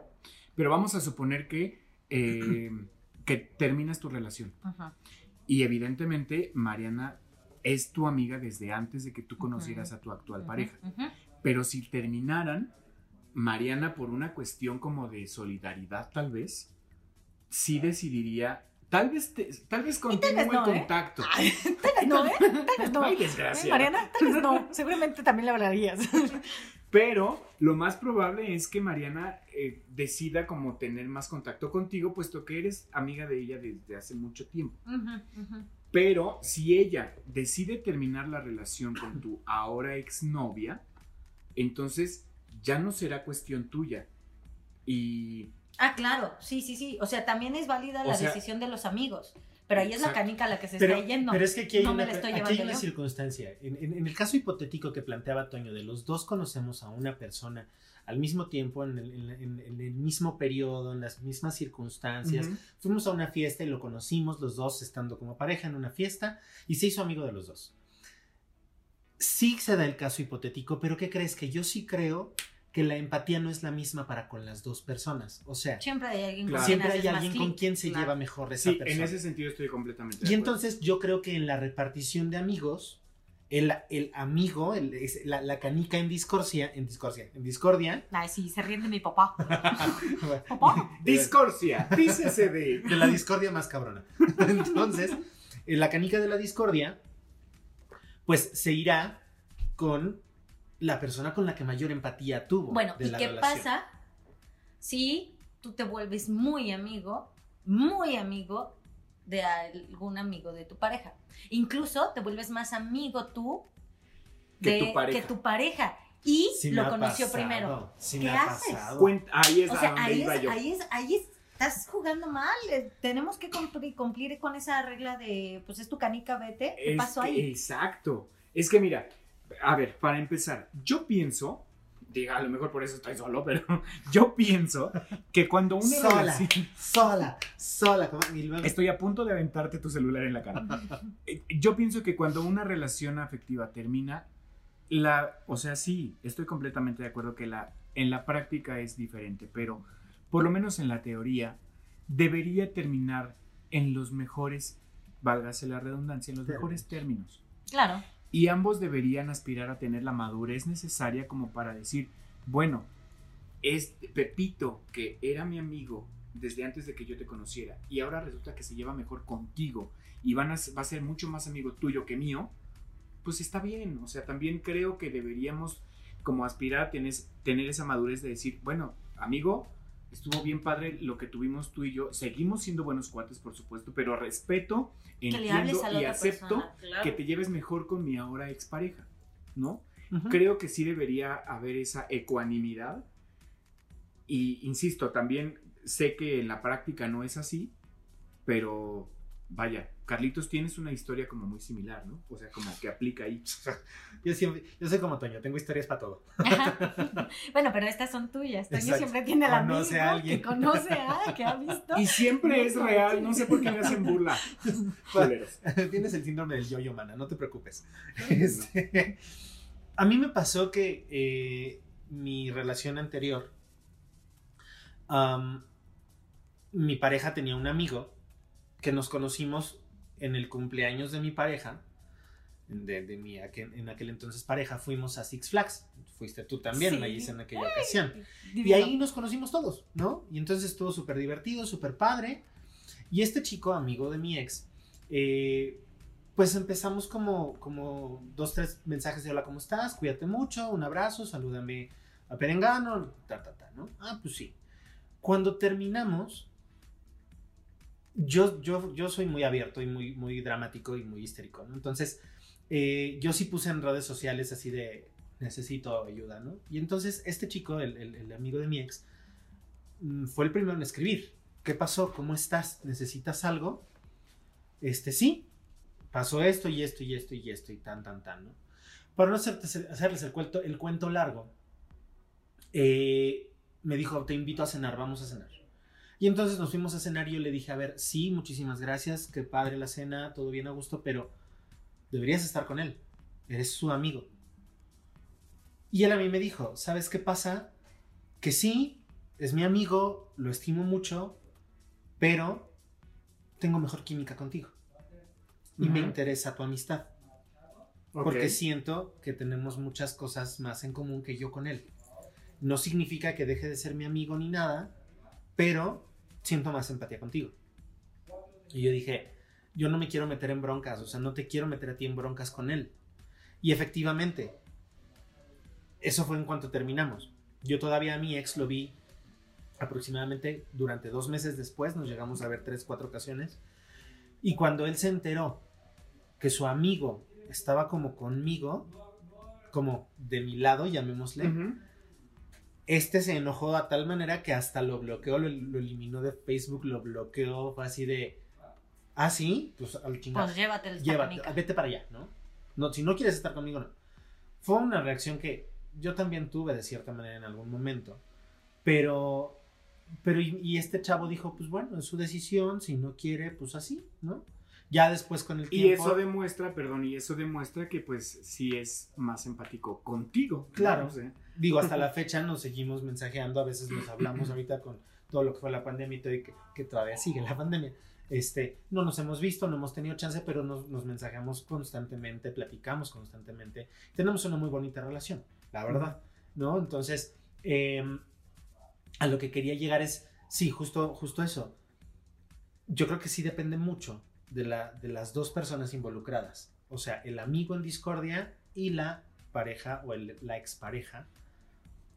Speaker 3: Pero vamos a suponer que, eh, <clears throat> que terminas tu relación.
Speaker 2: Ajá.
Speaker 3: Y evidentemente Mariana es tu amiga desde antes de que tú conocieras a tu actual pareja. Pero si terminaran, Mariana, por una cuestión como de solidaridad, tal vez, sí decidiría. Tal vez, te- tal vez continúe
Speaker 2: no,
Speaker 3: el
Speaker 2: ¿eh?
Speaker 3: contacto. <laughs>
Speaker 2: Tal vez no, ¿eh? Tal vez no.
Speaker 3: Ay,
Speaker 2: ¿Eh,
Speaker 3: desgracia.
Speaker 2: Mariana, tal vez no. Seguramente también le hablarías. <laughs>
Speaker 3: Pero lo más probable es que Mariana eh, decida como tener más contacto contigo, puesto que eres amiga de ella desde hace mucho tiempo. Pero si ella decide terminar la relación con tu ahora exnovia, entonces ya no será cuestión tuya. Y
Speaker 2: Ah, claro, sí, sí, sí. O sea, también es válida
Speaker 3: O
Speaker 2: la
Speaker 3: sea-
Speaker 2: decisión de los amigos. Pero ahí es la canica la que se
Speaker 4: Pero,
Speaker 2: está yendo.
Speaker 4: pero es que aquí hay
Speaker 2: no
Speaker 4: una,
Speaker 2: me la estoy
Speaker 4: aquí hay una circunstancia. En, en- en el caso hipotético que planteaba Toño, de los dos conocemos a una persona al mismo tiempo, en el, en- mismo periodo, en las mismas circunstancias. Fuimos a una fiesta y lo conocimos los dos estando como pareja en una fiesta y se hizo amigo de los dos. Sí se da el caso hipotético, pero ¿qué crees? Que yo sí creo que la empatía no es la misma para con las dos personas. O sea,
Speaker 2: Siempre hay alguien
Speaker 3: Claro.
Speaker 2: con
Speaker 4: siempre
Speaker 2: quien
Speaker 4: hay alguien con quien se
Speaker 2: Claro.
Speaker 4: lleva mejor esa
Speaker 3: Sí,
Speaker 4: persona.
Speaker 3: en ese sentido estoy completamente de
Speaker 4: Y
Speaker 3: acuerdo.
Speaker 4: entonces yo creo que en la repartición de amigos, el, el amigo, el- es- la, la canica en discordia, en discordia, en discordia,
Speaker 2: Ay, sí, se ríe de mi papá. <laughs> Papá.
Speaker 3: Discordia, dícese de... <laughs>
Speaker 4: de la discordia más cabrona. <laughs> Entonces, en la canica de la discordia, pues se irá con la persona con la que mayor empatía tuvo.
Speaker 2: Bueno,
Speaker 4: de
Speaker 2: ¿y
Speaker 4: la
Speaker 2: qué
Speaker 4: relación.
Speaker 2: pasa si tú te vuelves muy amigo, muy amigo de algún amigo de tu pareja? Incluso te vuelves más amigo tú
Speaker 3: Que
Speaker 2: de
Speaker 3: tu pareja.
Speaker 2: que tu pareja y lo conoció
Speaker 4: pasado,
Speaker 2: primero.
Speaker 4: sí
Speaker 2: ¿Qué
Speaker 4: me ha
Speaker 2: haces?
Speaker 3: ahí es
Speaker 2: O sea, ahí es,
Speaker 3: yo.
Speaker 2: ahí es, ahí es- estás jugando mal. eh, Tenemos que cumplir, cumplir con esa regla de, pues es tu canica, vete. ¿Qué
Speaker 3: Es
Speaker 2: pasó
Speaker 3: que-
Speaker 2: ahí?
Speaker 3: Exacto. Es que mira, a ver, para empezar, yo pienso, diga, a lo mejor por eso estoy solo, pero <laughs> yo pienso que cuando una
Speaker 4: Sola.
Speaker 3: relación...
Speaker 4: Sola, sola. luego-
Speaker 3: Estoy a punto de aventarte tu celular en la cara. <laughs> Eh, Yo pienso que cuando una relación afectiva termina, la, o sea, sí, estoy completamente de acuerdo que la, en la práctica es diferente, pero por lo menos en la teoría debería terminar en los mejores, válgase la redundancia, en los mejores términos.
Speaker 2: Claro.
Speaker 3: Y ambos deberían aspirar a tener la madurez necesaria como para decir, bueno, este Pepito, que era mi amigo desde antes de que yo te conociera, y ahora resulta que se lleva mejor contigo y van a, va a ser mucho más amigo tuyo que mío, pues está bien. O sea, también creo que deberíamos como aspirar a tener, tener esa madurez de decir, bueno, amigo, estuvo bien padre lo que tuvimos tú y yo, seguimos siendo buenos cuates, por supuesto, pero respeto, entiendo y acepto
Speaker 2: persona. Claro.
Speaker 3: que te lleves mejor con mi ahora expareja, ¿no? Creo que sí debería haber esa ecuanimidad. Y insisto, también sé que en la práctica no es así, pero vaya, Carlitos tienes una historia como muy similar, ¿no? O sea, como que aplica ahí. <laughs>
Speaker 4: Yo, siempre, yo soy como Toño, tengo historias para todo. <laughs>
Speaker 2: Bueno, pero estas son tuyas. Toño
Speaker 4: Exacto.
Speaker 2: siempre tiene amigo
Speaker 4: Conoce a alguien.
Speaker 2: que conoce a, que ha visto.
Speaker 3: Y siempre es real, no sé por qué me hacen burla. <laughs>
Speaker 4: Tienes el síndrome del yo-yo, mana, no te preocupes. Este, a mí me pasó que eh, mi relación anterior, mi pareja tenía un amigo que nos conocimos en el cumpleaños de mi pareja, de, de mi aquel- en aquel entonces pareja, fuimos a Six Flags. Fuiste tú también,
Speaker 2: Sí.
Speaker 4: Mayis, en aquella ocasión. Y ahí nos conocimos todos, ¿no? Y entonces estuvo súper divertido, súper padre. Y este chico, amigo de mi ex, eh, pues empezamos como, como dos, tres mensajes de hola, ¿cómo estás? Cuídate mucho, un abrazo, salúdame a Perengano, ta, ta, ta, ¿no? Ah, pues sí. Cuando terminamos, yo, yo, yo soy muy abierto y muy, muy dramático y muy histérico. Entonces, eh, yo sí puse en redes sociales así de necesito ayuda, ¿no? Y entonces este chico, el, el- amigo de mi ex, mm, fue el primero en escribir. ¿Qué pasó? ¿Cómo estás? ¿Necesitas algo? Este, sí. Pasó esto y esto y esto y esto y tan, tan, tan, ¿no? Para no hacerles el cuento, el cuento largo, eh, me dijo, te invito a cenar, vamos a cenar. Y entonces nos fuimos a cenar y yo le dije, a ver, sí, muchísimas gracias, qué padre la cena, todo bien a gusto, pero deberías estar con él, eres su amigo. Y él a mí me dijo, ¿sabes qué pasa? Que sí, es mi amigo, lo estimo mucho, pero tengo mejor química contigo. Y me
Speaker 3: Ujú.
Speaker 4: interesa tu amistad,
Speaker 3: Ok.
Speaker 4: porque siento que tenemos muchas cosas más en común que yo con él. No significa que deje de ser mi amigo ni nada, pero siento más empatía contigo. Y yo dije, yo no me quiero meter en broncas, o sea, no te quiero meter a ti en broncas con él. Y efectivamente, Eso fue en cuanto terminamos. Yo todavía a mi ex lo vi aproximadamente durante dos meses después, nos llegamos a ver tres, cuatro ocasiones. Y cuando él se enteró que su amigo estaba como conmigo, como de mi lado, llamémosle,
Speaker 3: Ujú.
Speaker 4: Este se enojó a tal manera que hasta lo bloqueó, lo, lo eliminó de Facebook, lo bloqueó, fue así de, ah, sí, pues al chingado.
Speaker 2: Pues llévate el
Speaker 4: Llévate, vete para allá, ¿no? ¿no? Si no quieres estar conmigo, no. Fue una reacción que yo también tuve de cierta manera en algún momento, pero, pero y, y este chavo dijo, pues bueno, es su decisión, si no quiere, pues así, ¿no? Ya después con el
Speaker 3: Y
Speaker 4: tiempo...
Speaker 3: eso demuestra, perdón, y eso demuestra que pues sí es más empático contigo. ¿no?
Speaker 4: Claro.
Speaker 3: O sea,
Speaker 4: Digo, hasta la fecha nos seguimos mensajeando, a veces nos hablamos ahorita con todo lo que fue la pandemia y todo, y que, que todavía sigue la pandemia. Este, no nos hemos visto, no hemos tenido chance, pero nos, nos mensajeamos constantemente, platicamos constantemente. Tenemos una muy bonita relación, la verdad, ¿no? Entonces, eh, a lo que quería llegar es, sí, justo, justo eso. Yo creo que sí depende mucho de, la, de las dos personas involucradas. O sea, el amigo en discordia y la pareja o el- la expareja,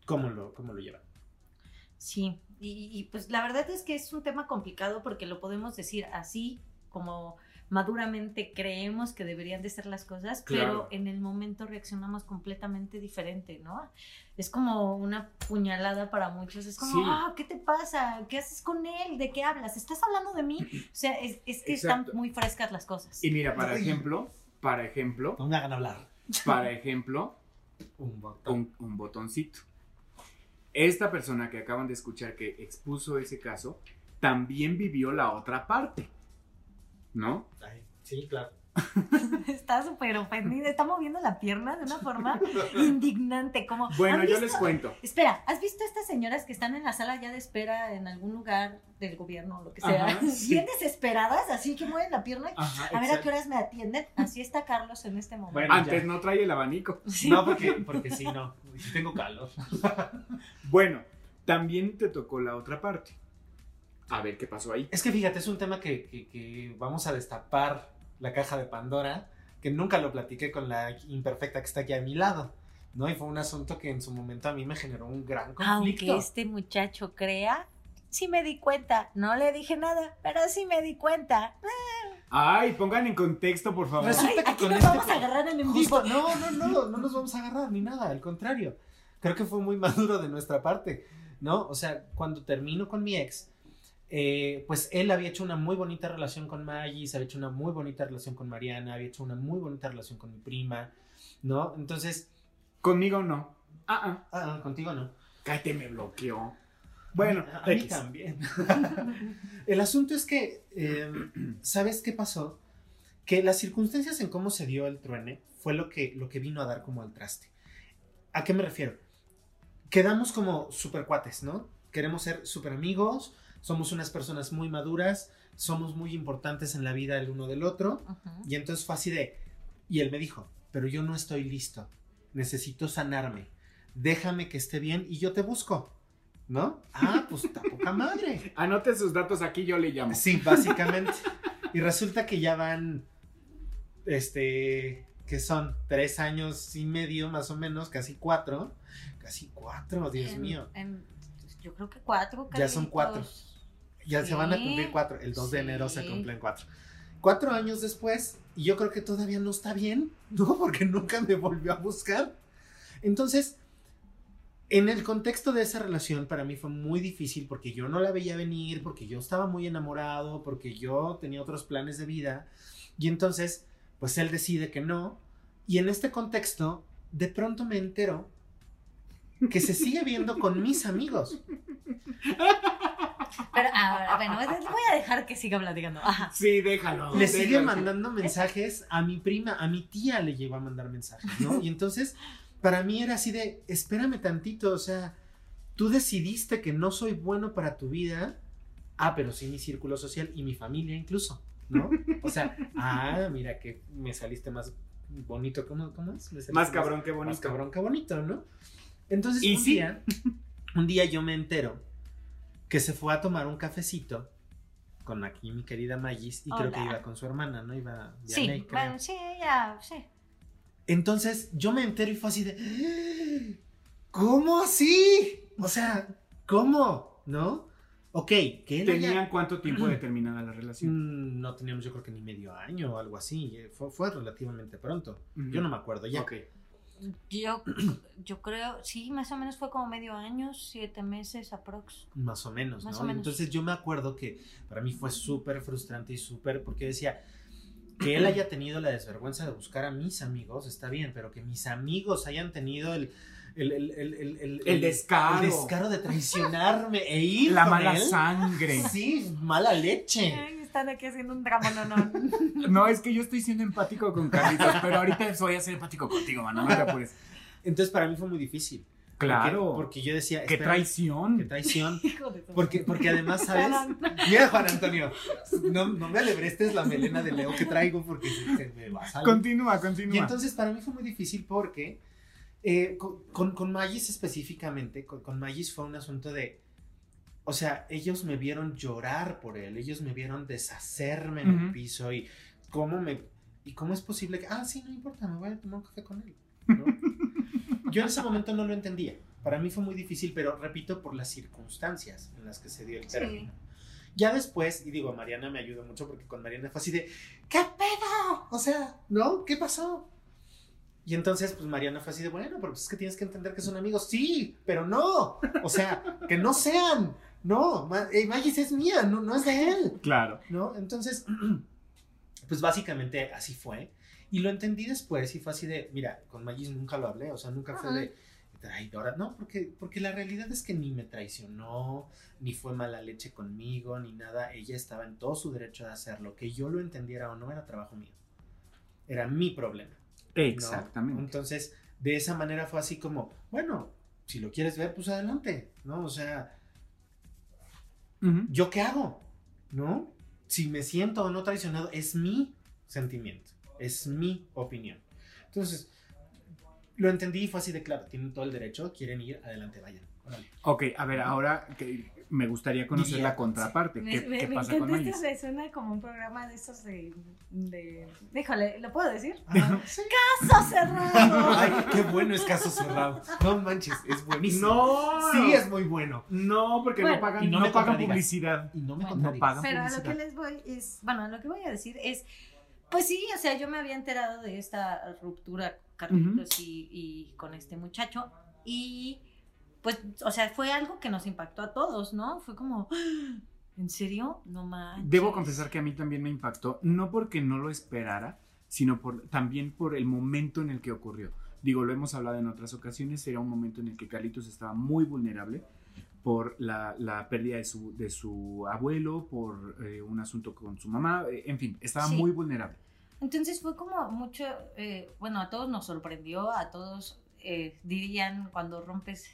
Speaker 4: ¿cómo lo, cómo lo llevan?
Speaker 2: Sí, y, y, pues la verdad es que es un tema complicado porque lo podemos decir así como maduramente creemos que deberían de ser las cosas,
Speaker 3: Claro.
Speaker 2: pero en el momento reaccionamos completamente diferente, ¿no? Es como una puñalada para muchos, es como,
Speaker 3: Sí.
Speaker 2: ah, ¿qué te pasa? ¿Qué haces con él? ¿De qué hablas? ¿Estás hablando de mí? O sea, es, es que
Speaker 3: Exacto.
Speaker 2: están muy frescas las cosas.
Speaker 3: y mira, para ejemplo, para ejemplo,
Speaker 4: No me hagan hablar.
Speaker 3: para ejemplo, <laughs>
Speaker 4: Un botón.
Speaker 3: un, un botoncito. Esta persona que acaban de escuchar que expuso ese caso, también vivió la otra parte. ¿No?
Speaker 4: Ay, sí, claro. <laughs>
Speaker 2: Está súper ofendida, está moviendo la pierna de una forma <laughs> indignante, como...
Speaker 3: Bueno,
Speaker 2: ¿han
Speaker 3: yo les cuento.
Speaker 2: Espera, ¿has visto a estas señoras que están en la sala ya de espera en algún lugar del gobierno o lo que sea?
Speaker 3: Ajá, <laughs> sí.
Speaker 2: Bien desesperadas, así que mueven la pierna.
Speaker 3: Ajá,
Speaker 2: A ver a qué horas me atienden. Así está Carlos en este momento.
Speaker 4: Bueno,
Speaker 3: Antes
Speaker 4: ya.
Speaker 3: no trae el abanico.
Speaker 2: Sí.
Speaker 4: No, porque, porque sí, no. Sí Tengo calor. <laughs>
Speaker 3: Bueno, también te tocó la otra parte. A ver qué pasó ahí.
Speaker 4: Es que fíjate, es un tema que, que- que vamos a destapar la caja de Pandora, que nunca lo platiqué con la imperfecta que está aquí a mi lado, ¿no? Y fue un asunto que en su momento a mí me generó un gran conflicto.
Speaker 2: Aunque este muchacho crea, sí me di cuenta. No le dije nada, pero sí me di cuenta.
Speaker 3: Ay, pongan en contexto, por favor.
Speaker 4: Resulta
Speaker 2: Ay,
Speaker 4: que
Speaker 2: aquí
Speaker 4: con
Speaker 2: nos
Speaker 4: este
Speaker 2: vamos a agarrar en
Speaker 4: Justo,
Speaker 2: vivo.
Speaker 4: no, no, no, no nos vamos a agarrar ni nada, al contrario. Creo que fue muy maduro de nuestra parte, ¿no? O sea, cuando termino con mi ex, eh, pues él había hecho una muy bonita relación con Maggie, se había hecho una muy bonita relación con Mariana, había hecho una muy bonita relación con mi prima, ¿no? Entonces,
Speaker 3: Conmigo no. Ah, ah.
Speaker 4: ah, contigo no.
Speaker 3: Cállate, me bloqueó. Bueno,
Speaker 4: a mí también. <laughs> El asunto es que, eh, ¿sabes qué pasó? Que las circunstancias en cómo se dio el truene fue lo que, lo que vino a dar como al traste. ¿A qué me refiero? Quedamos como super cuates, ¿no? Queremos ser super amigos, somos unas personas muy maduras, somos muy importantes en la vida el uno del otro. Y entonces fue así de, y él me dijo, pero yo no estoy listo, necesito sanarme, déjame que esté bien y yo te busco, ¿no? Ah, pues está poca madre. <laughs>
Speaker 3: Anote sus datos aquí, yo le llamo.
Speaker 4: Sí, básicamente. Y resulta que ya van, este, que son tres años y medio más o menos, casi cuatro, casi cuatro, Dios
Speaker 2: En-
Speaker 4: mío.
Speaker 2: en- yo creo que cuatro.
Speaker 4: Ya son cuatro. Ya se van a cumplir cuatro. El 2 de enero se cumplen cuatro. Cuatro años después, y yo creo que todavía no está bien, ¿no? <laughs> Porque nunca me volvió a buscar. Entonces, en el contexto de esa relación, para mí fue muy difícil porque yo no la veía venir, porque yo estaba muy enamorado, porque yo tenía otros planes de vida. Y entonces, pues él decide que no. Y en este contexto, de pronto me entero que se sigue viendo con mis amigos.
Speaker 2: Pero ahora, bueno, voy a dejar que siga platicando. Ajá.
Speaker 3: Sí, déjalo.
Speaker 4: Le sigue
Speaker 3: déjalo.
Speaker 4: mandando mensajes a mi prima, a mi tía le llegó a mandar mensajes, ¿no? Y entonces, para mí era así de, espérame tantito, o sea, tú decidiste que no soy bueno para tu vida, ah, pero sí mi círculo social y mi familia incluso, ¿no? O sea, <laughs> ah, mira que me saliste más bonito, ¿cómo, cómo es? Saliste
Speaker 3: Más cabrón que bonito.
Speaker 4: Más cabrón que bonito, ¿no? Entonces,
Speaker 3: Y
Speaker 4: un
Speaker 3: sí.
Speaker 4: día, un día yo me entero que se fue a tomar un cafecito con aquí mi querida Magis y creo que iba con su hermana, ¿no? Iba
Speaker 2: Sí,
Speaker 4: creo.
Speaker 2: bueno, sí, ya, sí.
Speaker 4: Entonces yo me entero y fue así de. ¿cómo así? O sea, ¿cómo? ¿No? Ok, que haya-
Speaker 3: ¿Tenían cuánto tiempo de terminada la relación?
Speaker 4: Mm, No teníamos yo creo que ni medio año o algo así. eh, Fue, fue relativamente pronto. Yo no me acuerdo ya.
Speaker 3: Ok.
Speaker 2: Yo, <clears throat> yo creo, sí, más o menos fue como medio año, siete meses aprox.
Speaker 4: Más o menos,
Speaker 2: Más
Speaker 4: ¿no?
Speaker 2: o menos.
Speaker 4: Entonces yo me acuerdo que para mí fue súper frustrante y súper, porque decía, que él haya tenido la desvergüenza de buscar a mis amigos, está bien, pero que mis amigos hayan tenido el... El, el, el, el, el-
Speaker 3: El descaro.
Speaker 4: el descaro de traicionarme e ir
Speaker 3: La
Speaker 4: con
Speaker 3: mala
Speaker 4: él.
Speaker 3: sangre.
Speaker 4: Sí, mala leche.
Speaker 2: Ay, están aquí haciendo un drama, no, no.
Speaker 3: No, es que yo estoy siendo empático con Carlitos, pero ahorita voy a ser empático contigo, mano. No te apures.
Speaker 4: Entonces para mí fue muy difícil.
Speaker 3: Claro.
Speaker 4: Porque, porque yo decía...
Speaker 3: Qué
Speaker 4: espera,
Speaker 3: traición.
Speaker 4: Qué traición. <laughs> Porque, porque además, ¿sabes? Mira, Juan Antonio, no, no me alebrestes la melena de Leo que traigo porque se, se me va a salir.
Speaker 3: Continúa, continúa.
Speaker 4: Y entonces para mí fue muy difícil porque eh, con, con, con Magis específicamente, con, con Magis fue un asunto de, o sea, ellos me vieron llorar por él, ellos me vieron deshacerme en el
Speaker 3: Ujú.
Speaker 4: piso y cómo me, y cómo es posible que, ah, sí, no importa, me voy a tomar un café con él. ¿no? Yo en ese momento no lo entendía. Para mí fue muy difícil, pero repito, por las circunstancias en las que se dio el término. Ya después, y digo, Mariana me ayudó mucho porque con Mariana fue así de, ¿qué pedo? O sea, ¿no? ¿Qué pasó? Y entonces, pues Mariana fue así de, bueno, pero pues es que tienes que entender que son amigos. Sí, pero no. O sea, que no sean. No, eh, Magis es mía, no, no es de él.
Speaker 3: Claro.
Speaker 4: ¿No? Entonces, <clears throat> pues básicamente así fue. Y lo entendí después y fue así de, mira, con Magis nunca lo hablé, o sea, nunca fue
Speaker 2: Ajá.
Speaker 4: de traidora, no, porque, porque la realidad es que ni me traicionó, ni fue mala leche conmigo, ni nada, ella estaba en todo su derecho de hacerlo, que yo lo entendiera o no era trabajo mío, era mi problema. ¿no?
Speaker 3: Exactamente.
Speaker 4: Entonces, de esa manera fue así como, bueno, si lo quieres ver, pues adelante, ¿no? O sea. ¿yo qué hago? ¿No? Si me siento o no traicionado, es mi sentimiento, es mi opinión. Entonces, lo entendí y fue así de claro, tienen todo el derecho, quieren ir, adelante, vayan. órale.
Speaker 3: Ok, a ver, ahora que me gustaría conocer la
Speaker 4: Diviértanse.
Speaker 3: contraparte.
Speaker 2: Me,
Speaker 3: ¿Qué,
Speaker 2: me-
Speaker 3: qué
Speaker 2: me
Speaker 3: pasa con
Speaker 2: encanta
Speaker 3: Magis?
Speaker 2: esto, me suena como un programa de esos de, de... Híjole, ¿lo puedo decir? <laughs>
Speaker 4: Ah, sí.
Speaker 2: ¡Caso cerrado! <laughs>
Speaker 4: Ay, qué bueno es caso cerrado. No manches, es buenísimo.
Speaker 3: No,
Speaker 4: Sí, es muy bueno.
Speaker 3: No, porque
Speaker 2: Bueno,
Speaker 3: no pagan,
Speaker 4: y no
Speaker 3: no
Speaker 4: me
Speaker 3: pagan publicidad.
Speaker 4: Y no me
Speaker 2: Bueno,
Speaker 3: No pagan
Speaker 2: Pero a lo
Speaker 3: publicidad.
Speaker 2: que les voy es, bueno, lo que voy a decir es, pues sí, o sea, yo me había enterado de esta ruptura Carlitos y, y con este muchacho y pues, o sea, fue algo que nos impactó a todos, ¿no? Fue como, "Ah, <gasps> ¿en serio? No manches.
Speaker 3: Debo confesar que a mí también me impactó, no porque no lo esperara, sino por, también por el momento en el que ocurrió. Digo, lo hemos hablado en otras ocasiones, era un momento en el que Carlitos estaba muy vulnerable por la, la pérdida de su, de su abuelo, por eh, un asunto con su mamá, eh, en fin, estaba
Speaker 2: Sí.
Speaker 3: muy vulnerable.
Speaker 2: Entonces fue como mucho, eh, bueno, a todos nos sorprendió, a todos eh, dirían cuando rompes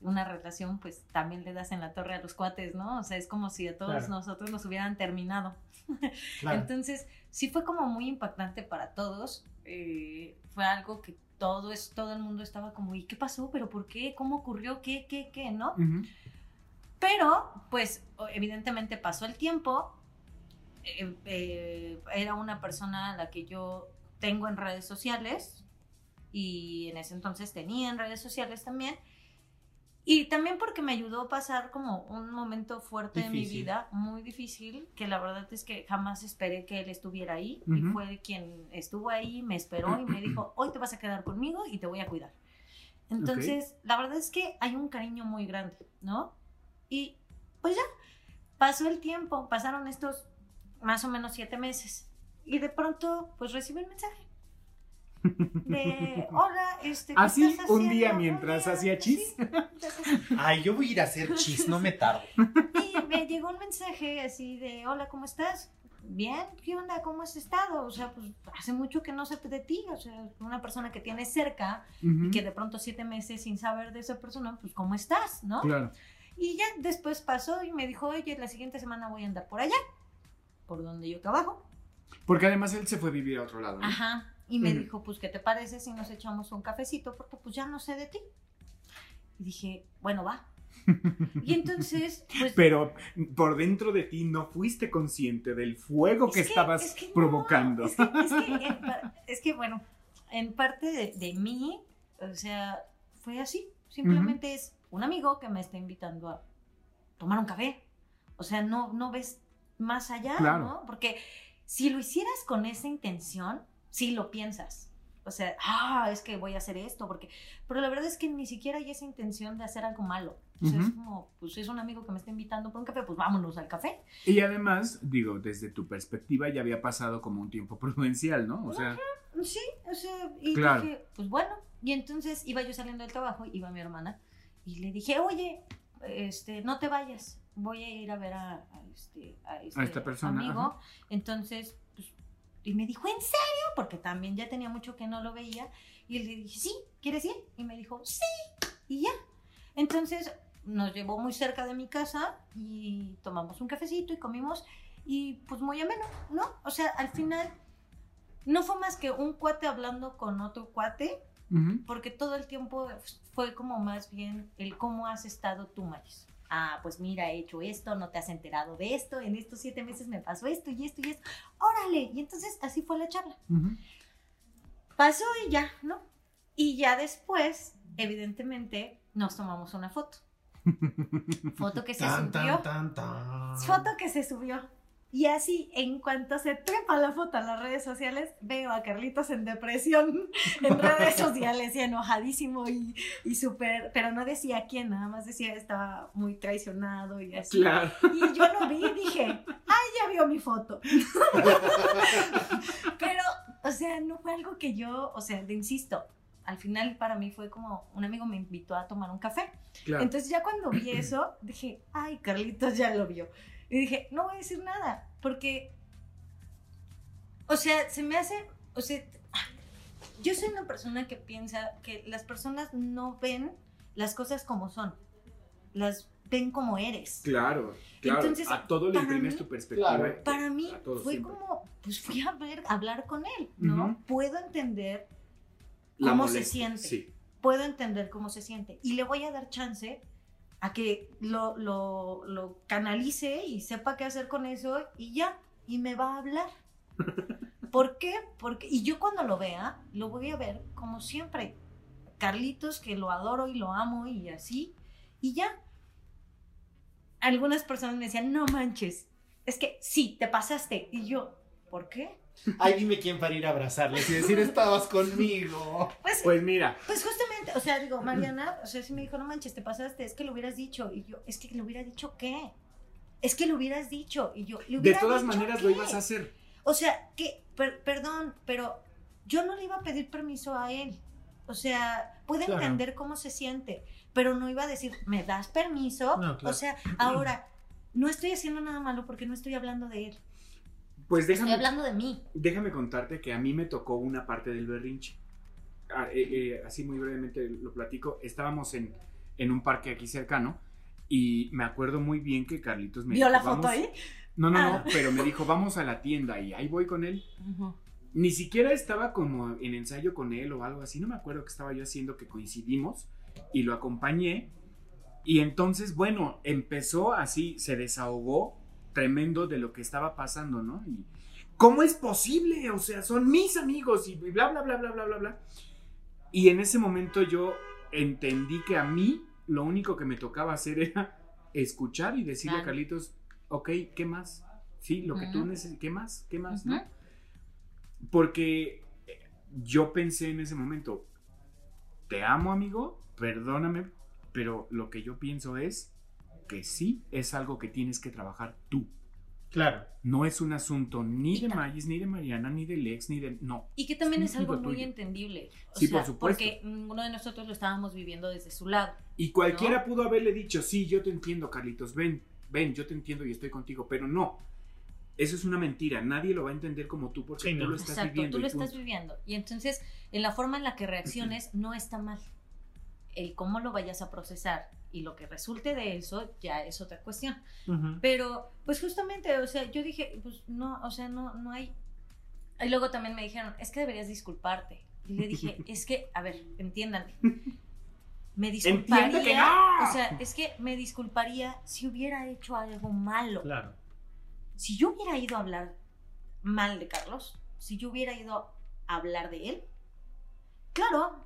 Speaker 2: una relación, pues también le das en la torre a los cuates, ¿no? O sea, es como si a todos
Speaker 4: Claro.
Speaker 2: nosotros nos hubieran terminado.
Speaker 4: Claro. <laughs>
Speaker 2: Entonces, sí fue como muy impactante para todos. eh, fue algo que todo, es, todo el mundo estaba como, ¿y qué pasó? ¿Pero por qué? ¿Cómo ocurrió? ¿Qué, qué, qué? ¿No? Pero, pues, evidentemente pasó el tiempo. eh, eh, era una persona a la que yo tengo en redes sociales y en ese entonces tenía en redes sociales también. Y también porque me ayudó a pasar como un momento fuerte de mi vida, muy difícil, que la verdad es que jamás esperé que él estuviera ahí. Y fue quien estuvo ahí, me esperó y me <clears throat> dijo, hoy te vas a quedar conmigo y te voy a cuidar. Entonces, la verdad es que hay un cariño muy grande, ¿no? Y pues ya, pasó el tiempo, pasaron estos más o menos siete meses. Y de pronto, pues recibí un mensaje. De, <laughs> hola, este... ¿qué
Speaker 3: Así,
Speaker 2: estás
Speaker 3: un día
Speaker 2: haciendo?
Speaker 3: mientras hacía chis.
Speaker 2: sí.
Speaker 4: Ay, yo voy a ir a hacer chis, no me tardo.
Speaker 2: Y me llegó un mensaje así de, hola, ¿cómo estás? Bien, ¿qué onda? ¿Cómo has estado? O sea, pues hace mucho que no sé de ti, o sea, una persona que tienes cerca
Speaker 3: Ujú.
Speaker 2: y que de pronto siete meses sin saber de esa persona, pues ¿cómo estás? ¿no?
Speaker 3: Claro.
Speaker 2: Y ya después pasó y me dijo, oye, la siguiente semana voy a andar por allá, por donde yo trabajo.
Speaker 3: Porque además él se fue a vivir a otro lado. ¿no?
Speaker 2: Ajá. Y me
Speaker 3: Ujú.
Speaker 2: dijo, pues, ¿qué te parece si nos echamos un cafecito? Porque pues ya no sé de ti. Y dije, bueno, va. <laughs> Y entonces, pues...
Speaker 3: Pero por dentro de ti no fuiste consciente del fuego
Speaker 2: Es
Speaker 3: que, estabas
Speaker 2: es que no,
Speaker 3: provocando.
Speaker 2: es, que, es, que, <laughs> que, bueno, en parte de, de mí, o sea, fue así. Simplemente es un amigo que me está invitando a tomar un café. O sea, no, no ves más allá,
Speaker 3: Claro.
Speaker 2: ¿no? Porque si lo hicieras con esa intención, sí lo piensas. O sea, ah, es que voy a hacer esto, porque... Pero la verdad es que ni siquiera hay esa intención de hacer algo malo. Sea, es como, pues es un amigo que me está invitando por un café, pues vámonos al café.
Speaker 3: Y además, digo, desde tu perspectiva ya había pasado como un tiempo <laughs> prudencial, ¿no? O sea,
Speaker 2: Sí, o sea, y
Speaker 3: Claro.
Speaker 2: dije, pues bueno. Y entonces iba yo saliendo del trabajo, iba mi hermana, y le dije, oye, este, no te vayas, voy a ir a ver a, a este, a este
Speaker 3: esta persona,
Speaker 2: amigo.
Speaker 3: ajá.
Speaker 2: Entonces, y me dijo, ¿en serio? Porque también ya tenía mucho que no lo veía. Y le dije, sí, ¿quieres ir? Y me dijo, sí. Y ya. Entonces nos llevó muy cerca de mi casa y tomamos un cafecito y comimos y pues muy ameno, ¿no? O sea, al final no fue más que un cuate hablando con otro cuate, porque todo el tiempo fue como más bien el cómo has estado tú, Maris. Ah, pues mira, he hecho esto, no te has enterado de esto, en estos siete meses me pasó esto y esto y esto. Órale, y entonces así fue la charla. Pasó y ya, ¿no? Y ya después, evidentemente, nos tomamos una foto. <laughs> Foto que se
Speaker 4: Tan,
Speaker 2: subió.
Speaker 4: tan, tan, tan.
Speaker 2: Foto que se subió. Y así, en cuanto se trepa la foto a las redes sociales, veo a Carlitos en depresión <laughs> en redes sociales y enojadísimo y, y súper, pero no decía quién, nada más decía estaba muy traicionado y así.
Speaker 3: Claro.
Speaker 2: Y yo lo vi y dije, ay, ya vio mi foto. <laughs> Pero, o sea, no fue algo que yo, o sea, te insisto, al final para mí fue como un amigo me invitó a tomar un café.
Speaker 3: Claro.
Speaker 2: Entonces ya cuando vi eso, dije, ay, Carlitos ya lo vio. Y dije, no voy a decir nada, porque, o sea, se me hace, o sea, yo soy una persona que piensa que las personas no ven las cosas como son, las ven como eres.
Speaker 3: Claro, claro.
Speaker 2: Entonces,
Speaker 3: a todo le imprimes
Speaker 2: mí-
Speaker 3: tu perspectiva.
Speaker 4: Claro.
Speaker 2: Para mí fue
Speaker 3: siempre.
Speaker 2: como, pues fui a ver, a hablar con él, ¿no?
Speaker 3: Ujú.
Speaker 2: Puedo entender
Speaker 3: La
Speaker 2: cómo se siente.
Speaker 3: Sí.
Speaker 2: puedo entender cómo se siente y le voy a dar chance a que lo, lo, lo canalice y sepa qué hacer con eso y ya, y me va a hablar. <laughs> ¿Por qué? Porque, y yo cuando lo vea, lo voy a ver como siempre. Carlitos, que lo adoro y lo amo y así, y ya. Algunas personas me decían, no manches, es que sí, te pasaste. Y yo, ¿por qué?
Speaker 4: Ay, dime quién para ir a abrazarles y decir, estabas conmigo.
Speaker 2: Pues
Speaker 3: Pues mira,
Speaker 2: Pues justamente, o sea, digo, Mariana, o sea, sí me dijo, no manches, te pasaste, es que lo hubieras dicho. Y yo, es que lo hubiera dicho qué? Es que lo hubieras dicho. Y yo, ¿le
Speaker 3: de
Speaker 2: hubiera
Speaker 3: todas
Speaker 2: dicho
Speaker 3: maneras
Speaker 2: qué?
Speaker 3: lo ibas a hacer.
Speaker 2: O sea, que, per- perdón, pero yo no le iba a pedir permiso a él. O sea, puede
Speaker 4: Claro.
Speaker 2: entender cómo se siente, pero no iba a decir, ¿me das permiso?
Speaker 4: No, claro.
Speaker 2: O sea, ahora, no estoy haciendo nada malo porque no estoy hablando de él.
Speaker 3: Pues
Speaker 2: Estoy
Speaker 3: déjame,
Speaker 2: hablando de mí.
Speaker 3: déjame contarte que a mí me tocó una parte del berrinche. Ah, eh, eh, así muy brevemente lo platico. Estábamos en, en un parque aquí cercano y me acuerdo muy bien que Carlitos me
Speaker 2: ¿Vio
Speaker 3: dijo,
Speaker 2: la foto
Speaker 3: "Vamos-".
Speaker 2: ahí?
Speaker 3: No, no,
Speaker 2: Ah.
Speaker 3: no, pero me dijo, vamos a la tienda y ahí voy con él. Ni siquiera estaba como en ensayo con él o algo así, no me acuerdo que estaba yo haciendo que coincidimos y lo acompañé. Y entonces, bueno, empezó así, se desahogó tremendo de lo que estaba pasando, ¿no? Y ¿cómo es posible? O sea, son mis amigos y bla, bla, bla, bla, bla, bla, bla. Y en ese momento yo entendí que a mí lo único que me tocaba hacer era escuchar y decirle a
Speaker 2: Claro.
Speaker 3: Carlitos, ok, ¿qué más? Sí, lo que tú necesitas, ¿qué más? ¿Qué más?
Speaker 2: Ujú.
Speaker 3: ¿no? Porque eh, yo pensé en ese momento, te amo amigo, perdóname, pero lo que yo pienso es que sí es algo que tienes que trabajar tú.
Speaker 4: Claro.
Speaker 3: No es un asunto ni
Speaker 2: Y
Speaker 3: de Magis, ni de Mariana, ni del ex, ni de... No.
Speaker 2: Y que también
Speaker 3: Es
Speaker 2: algo muy
Speaker 3: tuyo.
Speaker 2: entendible. O
Speaker 3: Sí,
Speaker 2: sea,
Speaker 3: por supuesto.
Speaker 2: Porque ninguno de nosotros lo estábamos viviendo desde su lado.
Speaker 3: Y cualquiera pudo haberle dicho, sí, yo te entiendo, Carlitos, ven, ven, yo te entiendo y estoy contigo, pero no. Eso es una mentira, nadie lo va a entender como tú porque
Speaker 4: Sí,
Speaker 3: tú
Speaker 4: no.
Speaker 3: lo estás
Speaker 2: Exacto,
Speaker 3: viviendo.
Speaker 2: tú lo
Speaker 3: y
Speaker 2: estás
Speaker 3: punto.
Speaker 2: viviendo. Y entonces, en la forma en la que reacciones, no está mal. El cómo lo vayas a procesar y lo que resulte de eso ya es otra cuestión. Pero, pues justamente, o sea, yo dije, pues no, o sea, no, no hay. Y luego también me dijeron, es que deberías disculparte. Y le dije, <laughs> es que, a ver, entiéndanme. Me disculparía.
Speaker 3: Que no.
Speaker 2: O sea, es que me disculparía si hubiera hecho algo malo.
Speaker 4: Claro.
Speaker 2: Si yo hubiera ido a hablar mal de Carlos, si yo hubiera ido a hablar de él, claro,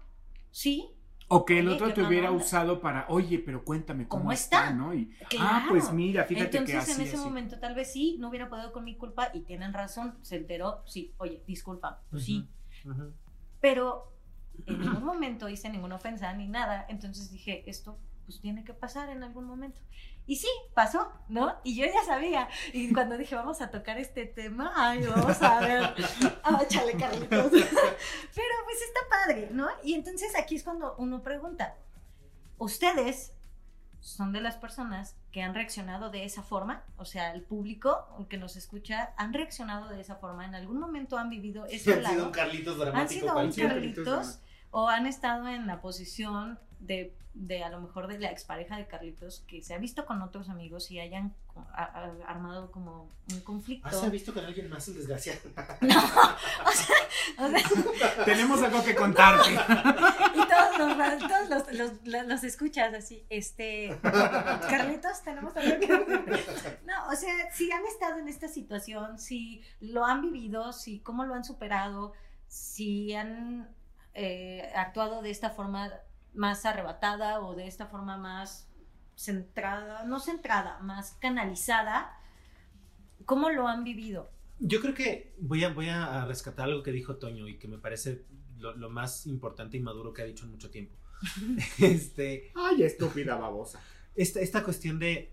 Speaker 2: sí,
Speaker 3: O que el
Speaker 2: Oye,
Speaker 3: otro te hubiera
Speaker 2: onda.
Speaker 3: usado para, oye, pero cuéntame cómo,
Speaker 2: ¿Cómo
Speaker 3: está?
Speaker 2: está?
Speaker 3: ¿no? Y, ah, pues mira, fíjate
Speaker 2: Entonces,
Speaker 3: que así,
Speaker 2: en ese
Speaker 3: así.
Speaker 2: momento tal vez sí, no hubiera podido con mi culpa y tienen razón, se enteró, sí, oye, disculpa, pues sí, pero en ningún momento hice ninguna ofensa ni nada, entonces dije, esto pues tiene que pasar en algún momento. Y sí, pasó, ¿no? Y yo ya sabía. Y cuando dije, vamos a tocar este tema, ay, vamos a ver, <laughs> ah, chale, Carlitos. Pero pues está padre, ¿no? Y entonces aquí es cuando uno pregunta, ¿ustedes son de las personas que han reaccionado de esa forma? O sea, el público que nos escucha, ¿han reaccionado de esa forma? ¿En algún momento han vivido ese
Speaker 4: Han sido
Speaker 2: lado?
Speaker 4: un Carlitos
Speaker 2: han
Speaker 4: dramático
Speaker 2: sido un
Speaker 4: cualquiera.
Speaker 2: Carlitos o han estado en la posición de, de a lo mejor de la expareja de Carlitos que se ha visto con otros amigos y hayan co- a- a- armado como un conflicto.
Speaker 4: Ah, se ha visto con alguien más el desgraciado. <laughs>
Speaker 2: No, o sea, o sea, <laughs>
Speaker 3: Tenemos algo que contarte.
Speaker 2: y todos los, todos los, los- los- los escuchas así, este, Carlitos, tenemos algo que No, o sea, si han estado en esta situación, si lo han vivido, si cómo lo han superado, si han eh, actuado de esta forma más arrebatada o de esta forma más centrada, no centrada, más canalizada, ¿cómo lo han vivido?
Speaker 4: Yo creo que voy a, voy a rescatar algo que dijo Toño y que me parece lo, lo más importante y maduro que ha dicho en mucho tiempo. <laughs> este,
Speaker 3: Ay, estúpida babosa.
Speaker 4: esta, esta cuestión de,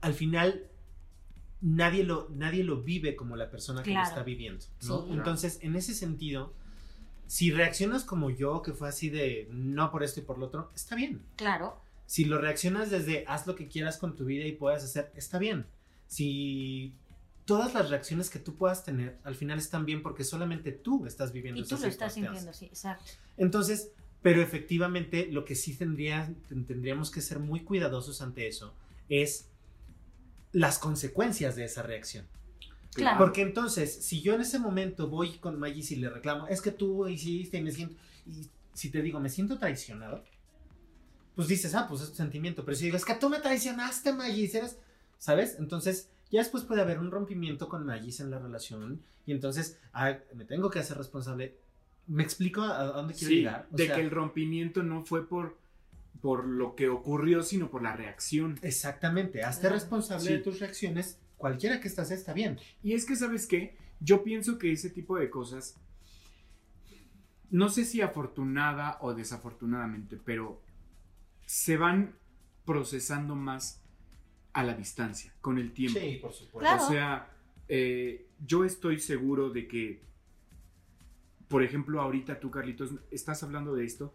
Speaker 4: al final, nadie lo, nadie lo vive como la persona que lo
Speaker 2: Claro.
Speaker 4: está viviendo. ¿no?
Speaker 2: Sí.
Speaker 4: Entonces, en ese sentido, si reaccionas como yo, que fue así de no por esto y por lo otro, está bien.
Speaker 2: Claro,
Speaker 4: Si lo reaccionas desde haz lo que quieras con tu vida y puedas hacer, está bien. Si todas las reacciones que tú puedas tener al final están bien porque solamente tú estás viviendo
Speaker 2: y tú lo estás sintiendo, sí, exacto.
Speaker 4: Entonces, pero efectivamente lo que sí tendría, tendríamos que ser muy cuidadosos ante eso es las consecuencias de esa reacción.
Speaker 2: Claro.
Speaker 4: Porque entonces, si yo en ese momento voy con Magis y le reclamo, es que tú hiciste y me siento, y si te digo, me siento traicionado, pues dices, ah, pues es tu sentimiento, pero si digo, es que tú me traicionaste, Magis, eres, ¿sabes? Entonces, ya después puede haber un rompimiento con Magis en la relación, y entonces, ah, me tengo que hacer responsable. ¿Me explico a, a dónde quiero
Speaker 3: Sí,
Speaker 4: llegar? O
Speaker 3: de
Speaker 4: sea,
Speaker 3: que el rompimiento no fue por, por lo que ocurrió, sino por la reacción.
Speaker 4: Exactamente, hazte responsable
Speaker 3: Sí.
Speaker 4: de tus reacciones, cualquiera que estás está bien.
Speaker 3: Y es que, ¿sabes qué? Yo pienso que ese tipo de cosas, no sé si afortunada o desafortunadamente, pero se van procesando más a la distancia, con el tiempo.
Speaker 4: Sí, por supuesto.
Speaker 2: Claro.
Speaker 3: O sea, eh, yo estoy seguro de que, por ejemplo, ahorita tú, Carlitos, estás hablando de esto,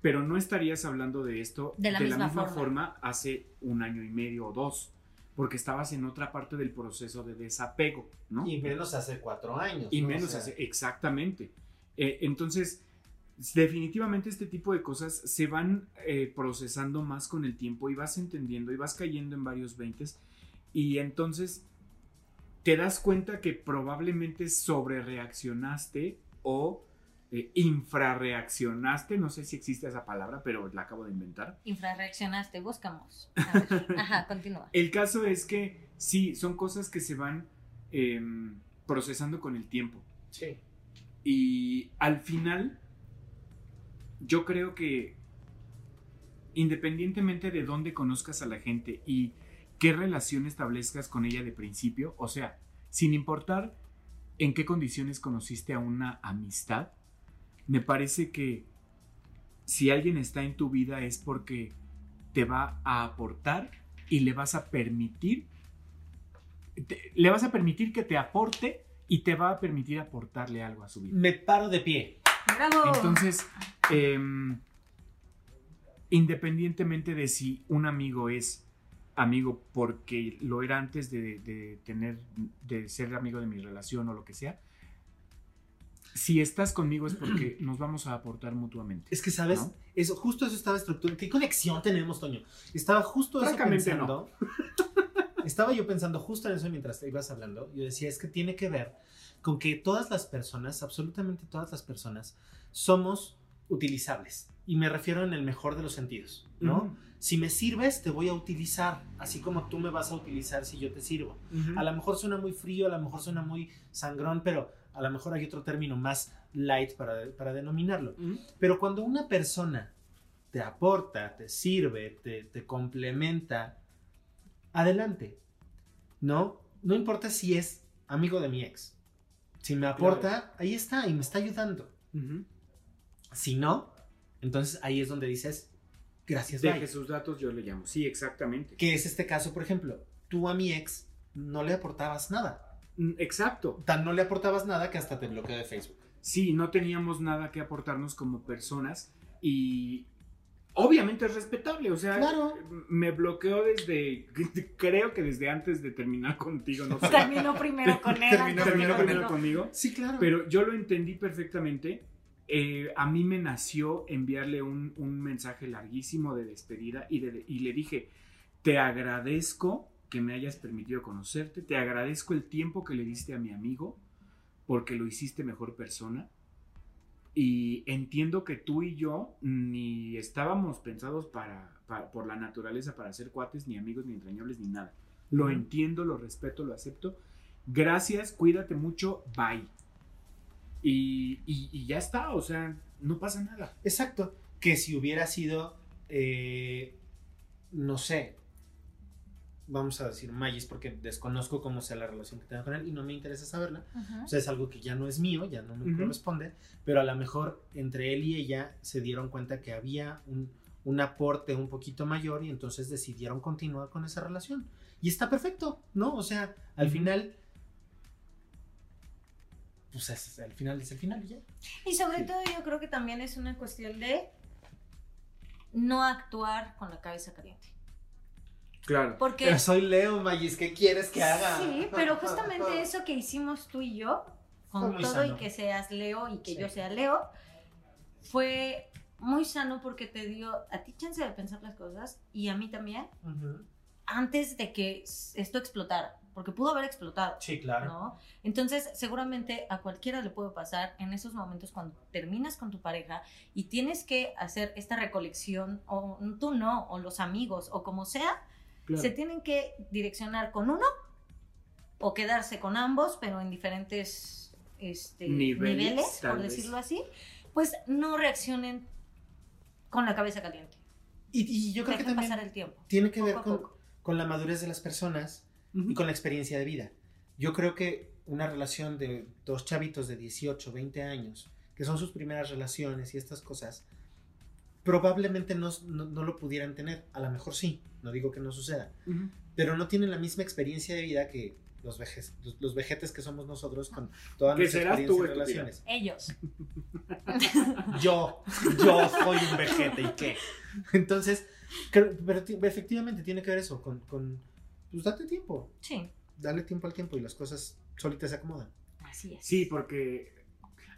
Speaker 3: pero no estarías hablando de esto
Speaker 2: De la misma forma.
Speaker 3: forma hace un año y medio o dos, porque estabas en otra parte del proceso de desapego, ¿no?
Speaker 4: Y menos hace cuatro años.
Speaker 3: Y
Speaker 4: ¿no? O
Speaker 3: menos
Speaker 4: sea,
Speaker 3: hace, exactamente. Eh, entonces, definitivamente este tipo de cosas se van eh, procesando más con el tiempo y vas entendiendo y vas cayendo en varios veintes y entonces te das cuenta que probablemente sobre reaccionaste o eh, infrarreaccionaste, no sé si existe esa palabra, pero la acabo de inventar.
Speaker 2: Infrarreaccionaste, buscamos. A ver, <laughs> Ajá, continúa.
Speaker 3: El caso es que sí, son cosas que se van em, procesando con el tiempo.
Speaker 4: Sí.
Speaker 3: Y al final, yo creo que independientemente de dónde conozcas a la gente y qué relación establezcas con ella de principio, o sea, sin importar en qué condiciones conociste a una amistad, me parece que si alguien está en tu vida es porque te va a aportar y le vas a permitir, te- le vas a permitir que te aporte y te va a permitir aportarle algo a su vida.
Speaker 4: Me paro de pie.
Speaker 2: ¡Bravo!
Speaker 3: Entonces, em, independientemente de si un amigo es amigo porque lo era antes de, de tener, de ser amigo de mi relación o lo que sea, si estás conmigo es porque <clears throat> nos vamos a aportar mutuamente.
Speaker 4: Es que, ¿sabes?
Speaker 3: ¿No?
Speaker 4: Eso, justo eso estaba estructurado. ¿Qué conexión tenemos, Toño? Estaba justo eso pensando. <laughs> Estaba yo pensando justo en eso mientras te ibas hablando. Yo decía, es que tiene que ver con que todas las personas, absolutamente todas las personas, somos utilizables. Y me refiero en el mejor de los sentidos, ¿no? Si me sirves, te voy a utilizar, así como tú me vas a utilizar si yo te sirvo. A lo mejor suena muy frío, a lo mejor suena muy sangrón, pero a lo mejor hay otro término más light para, para denominarlo. Pero cuando una persona te aporta, te sirve, te, te complementa, adelante. ¿No? No importa si es amigo de mi ex. Si me aporta, ahí está y me está ayudando. Si no, entonces ahí es donde dices, gracias,
Speaker 3: Deje
Speaker 4: bye.
Speaker 3: sus datos, yo le llamo. Sí, exactamente.
Speaker 4: Que es este caso, por ejemplo, tú a mi ex no le aportabas nada.
Speaker 3: Mm, Exacto.
Speaker 4: Tan no le aportabas nada que hasta te bloqueó de Facebook.
Speaker 3: Sí, no teníamos nada que aportarnos como personas y obviamente es respetable, o sea,
Speaker 4: Claro.
Speaker 3: me bloqueó desde, <laughs> creo que desde antes de terminar contigo, no sé.
Speaker 2: Terminó primero con él.
Speaker 4: Terminó
Speaker 3: Terminó
Speaker 2: conmigo.
Speaker 3: primero conmigo,
Speaker 4: Sí, claro.
Speaker 3: pero yo lo entendí perfectamente. Eh, a mí me nació enviarle un, un mensaje larguísimo de despedida y, de- y le dije, te agradezco que me hayas permitido conocerte, te agradezco el tiempo que le diste a mi amigo, porque lo hiciste mejor persona. Y entiendo que tú y yo ni estábamos pensados para, para- por la naturaleza para ser cuates, ni amigos, ni entrañables, ni nada. Lo entiendo, lo respeto, lo acepto. Gracias, cuídate mucho, bye. Y, y- y ya está, o sea, no pasa nada.
Speaker 4: Exacto. Que si hubiera sido, eh, no sé, vamos a decir Magis, porque desconozco cómo sea la relación que tenga con él y no me interesa saberla. O sea, es algo que ya no es mío, ya no me corresponde, pero a lo mejor entre él y ella se dieron cuenta que había un, un aporte un poquito mayor y entonces decidieron continuar con esa relación. Y está perfecto, ¿no? O sea, al final, pues es, al final es el final y ya.
Speaker 2: Y sobre
Speaker 3: Sí.
Speaker 2: todo yo creo que también es una cuestión de no actuar con la cabeza caliente.
Speaker 3: Claro.
Speaker 2: Porque
Speaker 4: Pero soy Leo, Magis, ¿qué quieres que haga?
Speaker 2: sí, pero <laughs> justamente eso que hicimos tú y yo, con
Speaker 4: muy
Speaker 2: todo
Speaker 4: sano.
Speaker 2: y que seas Leo y que
Speaker 4: Sí.
Speaker 2: yo sea Leo, fue muy sano porque te dio a ti chance de pensar las cosas y a mí también antes de que esto explotara, porque pudo haber explotado.
Speaker 4: Sí, claro.
Speaker 2: ¿no? Entonces, seguramente a cualquiera le puede pasar en esos momentos cuando terminas con tu pareja y tienes que hacer esta recolección, o tú no, o los amigos, o como sea,
Speaker 3: claro.
Speaker 2: se tienen que direccionar con uno o quedarse con ambos, pero en diferentes este,
Speaker 3: Niveles,
Speaker 2: niveles, por
Speaker 3: vez.
Speaker 2: decirlo así, pues no reaccionen con la cabeza caliente.
Speaker 4: Y, y yo creo que también
Speaker 2: pasar el tiempo.
Speaker 4: tiene que
Speaker 2: poco
Speaker 4: ver
Speaker 2: a
Speaker 4: con, con la madurez de las personas
Speaker 3: Ujú.
Speaker 4: y con la experiencia de vida. Yo creo que una relación de dos chavitos de 18, 20 años, que son sus primeras relaciones y estas cosas, probablemente no, no- no lo pudieran tener. A lo mejor sí, no digo que no suceda, pero no tienen la misma experiencia de vida que los, vejes- los, los vejetes que somos nosotros con toda
Speaker 3: Que
Speaker 4: nuestra
Speaker 3: serás tú,
Speaker 4: relaciones.
Speaker 2: Ellos. <laughs>
Speaker 4: Yo, yo soy un vejete y qué. Entonces, creo- pero ti- efectivamente tiene que ver eso con, con, pues date tiempo,
Speaker 2: Sí,
Speaker 4: dale tiempo al tiempo y las cosas solitas se acomodan.
Speaker 2: así es.
Speaker 3: Sí, porque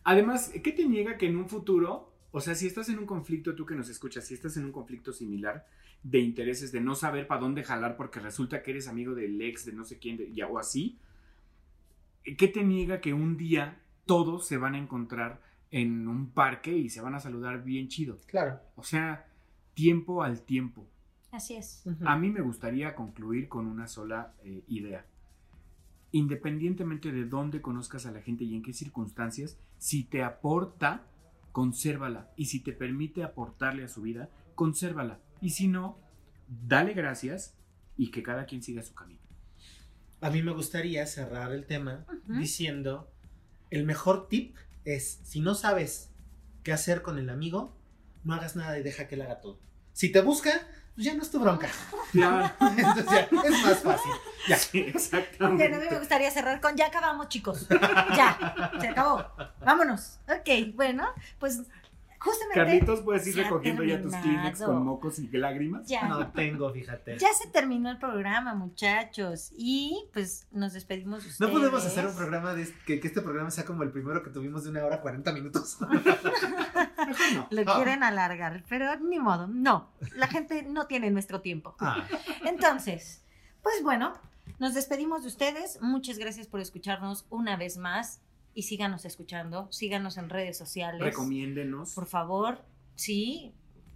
Speaker 3: además, ¿qué te niega que en un futuro, o sea, si estás en un conflicto, tú que nos escuchas, si estás en un conflicto similar de intereses, de no saber para dónde jalar porque resulta que eres amigo del ex, de no sé quién, de- ya, o así, ¿qué te niega que un día todos se van a encontrar en un parque y se van a saludar bien chido?
Speaker 4: Claro.
Speaker 3: O sea, tiempo al tiempo.
Speaker 2: Así es.
Speaker 3: A mí me gustaría concluir con una sola eh, idea. Independientemente de dónde conozcas a la gente y en qué circunstancias, si te aporta, consérvala. Y si te permite aportarle a su vida, consérvala. Y si no, dale gracias y que cada quien siga su camino.
Speaker 4: A mí me gustaría cerrar el tema diciendo, el mejor tip es, si no sabes qué hacer con el amigo, no hagas nada y deja que él haga todo. Si te busca, pues ya no es tu bronca. <laughs> Entonces ya, es más fácil. Ya.
Speaker 2: Bien, a mí me
Speaker 3: exactamente.
Speaker 2: gustaría cerrar con ya acabamos, chicos. Ya, se acabó. Vámonos. Ok, bueno, pues justamente.
Speaker 3: Carlitos, puedes ir recogiendo ya tus. Kleenex con mocos y lágrimas.
Speaker 2: Ya.
Speaker 4: No tengo, fíjate.
Speaker 2: Ya se terminó el programa, muchachos. Y pues nos despedimos de
Speaker 4: No podemos
Speaker 2: ustedes.
Speaker 4: hacer un programa de que, que este programa sea como el primero que tuvimos de una hora 40 minutos. <laughs>
Speaker 3: Mejor no.
Speaker 2: Lo
Speaker 4: Ah.
Speaker 2: quieren alargar, pero ni modo. No, la gente no tiene nuestro tiempo.
Speaker 4: Ah,
Speaker 2: Entonces, pues bueno, nos despedimos de ustedes. Muchas gracias por escucharnos una vez más. Y síganos escuchando, síganos en redes sociales.
Speaker 3: Recomiéndenos.
Speaker 2: Por favor, sí,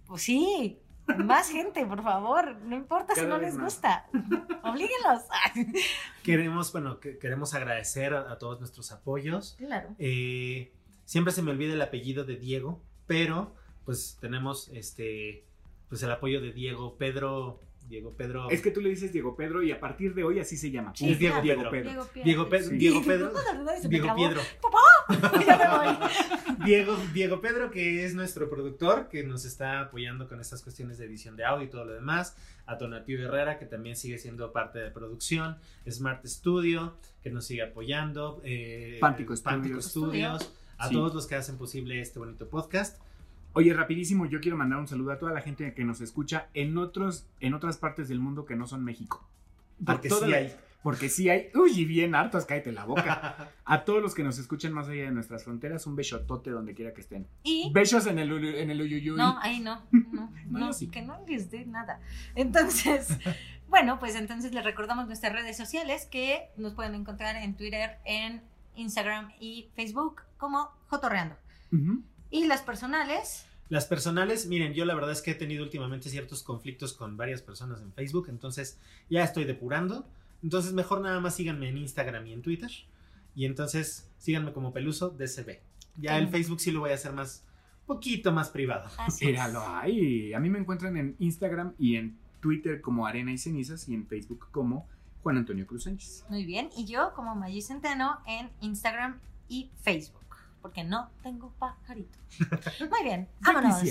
Speaker 2: pues sí, más <laughs> gente, por favor. No importa si no les
Speaker 3: más.
Speaker 2: gusta. <laughs> Oblíguenlos. <laughs>
Speaker 4: queremos, bueno, que- queremos agradecer a, a todos nuestros apoyos.
Speaker 2: claro.
Speaker 4: Eh, siempre se me olvida el apellido de Diego, pero pues tenemos este, pues el apoyo de Diego Pedro, Diego Pedro.
Speaker 3: Es que tú le dices Diego Pedro y a partir de hoy así se llama.
Speaker 4: Sí, es Diego
Speaker 3: Diego
Speaker 4: Pedro.
Speaker 3: Pedro.
Speaker 2: Diego Pedro.
Speaker 4: Diego,
Speaker 3: Sí.
Speaker 4: Pedro. Diego. Pedro. <laughs> Diego, Diego Pedro, que es nuestro productor, que nos está apoyando con estas cuestiones de edición de audio y todo lo demás. A Tonatiuh Herrera, que también sigue siendo parte de producción. Smart Studio, que nos sigue apoyando. eh,
Speaker 3: Pántico
Speaker 4: Pántico
Speaker 3: Studios.
Speaker 4: Studios. A
Speaker 3: Sí.
Speaker 4: todos los que hacen posible este bonito podcast.
Speaker 3: Oye, rapidísimo, yo quiero mandar un saludo a toda la gente que nos escucha en otros, en otras partes del mundo que no son México. Por
Speaker 4: Porque sí
Speaker 3: la-
Speaker 4: hay.
Speaker 3: Porque sí hay. Uy, y bien hartos, cállate la boca. <laughs> A todos los que nos escuchan más allá de nuestras fronteras, un besotote donde quiera que estén.
Speaker 2: Y
Speaker 3: Besos en el, en el uyuyuy.
Speaker 2: No, ahí <laughs> no, no,
Speaker 3: No, sí.
Speaker 2: que no les dé nada. Entonces, <laughs> bueno, pues entonces les recordamos nuestras redes sociales que nos pueden encontrar en Twitter, en Instagram y Facebook como Jotorreando.
Speaker 3: Ujú.
Speaker 2: Y las personales,
Speaker 4: Las personales, miren, yo la verdad es que he tenido últimamente ciertos conflictos con varias personas en Facebook, entonces ya estoy depurando. Entonces mejor nada más síganme en Instagram y en Twitter. Y entonces síganme como Peluso DCB. Ya el. Facebook sí lo voy a hacer más, poquito más privado.
Speaker 3: Míralo ahí. A mí me encuentran en Instagram y en Twitter como Arena y Cenizas y en Facebook como Juan Antonio Cruz Sánchez.
Speaker 2: Muy bien, y yo como Maggi Centeno en Instagram y Facebook, porque no tengo pajarito. <laughs> Muy bien, vámonos.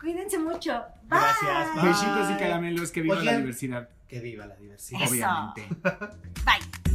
Speaker 2: Cuídense mucho.
Speaker 4: Gracias,
Speaker 2: Bye.
Speaker 4: bye.
Speaker 3: Besitos y caramelos, que viva la diversidad.
Speaker 4: Que viva la diversidad.
Speaker 2: Eso.
Speaker 3: Obviamente.
Speaker 2: Bye.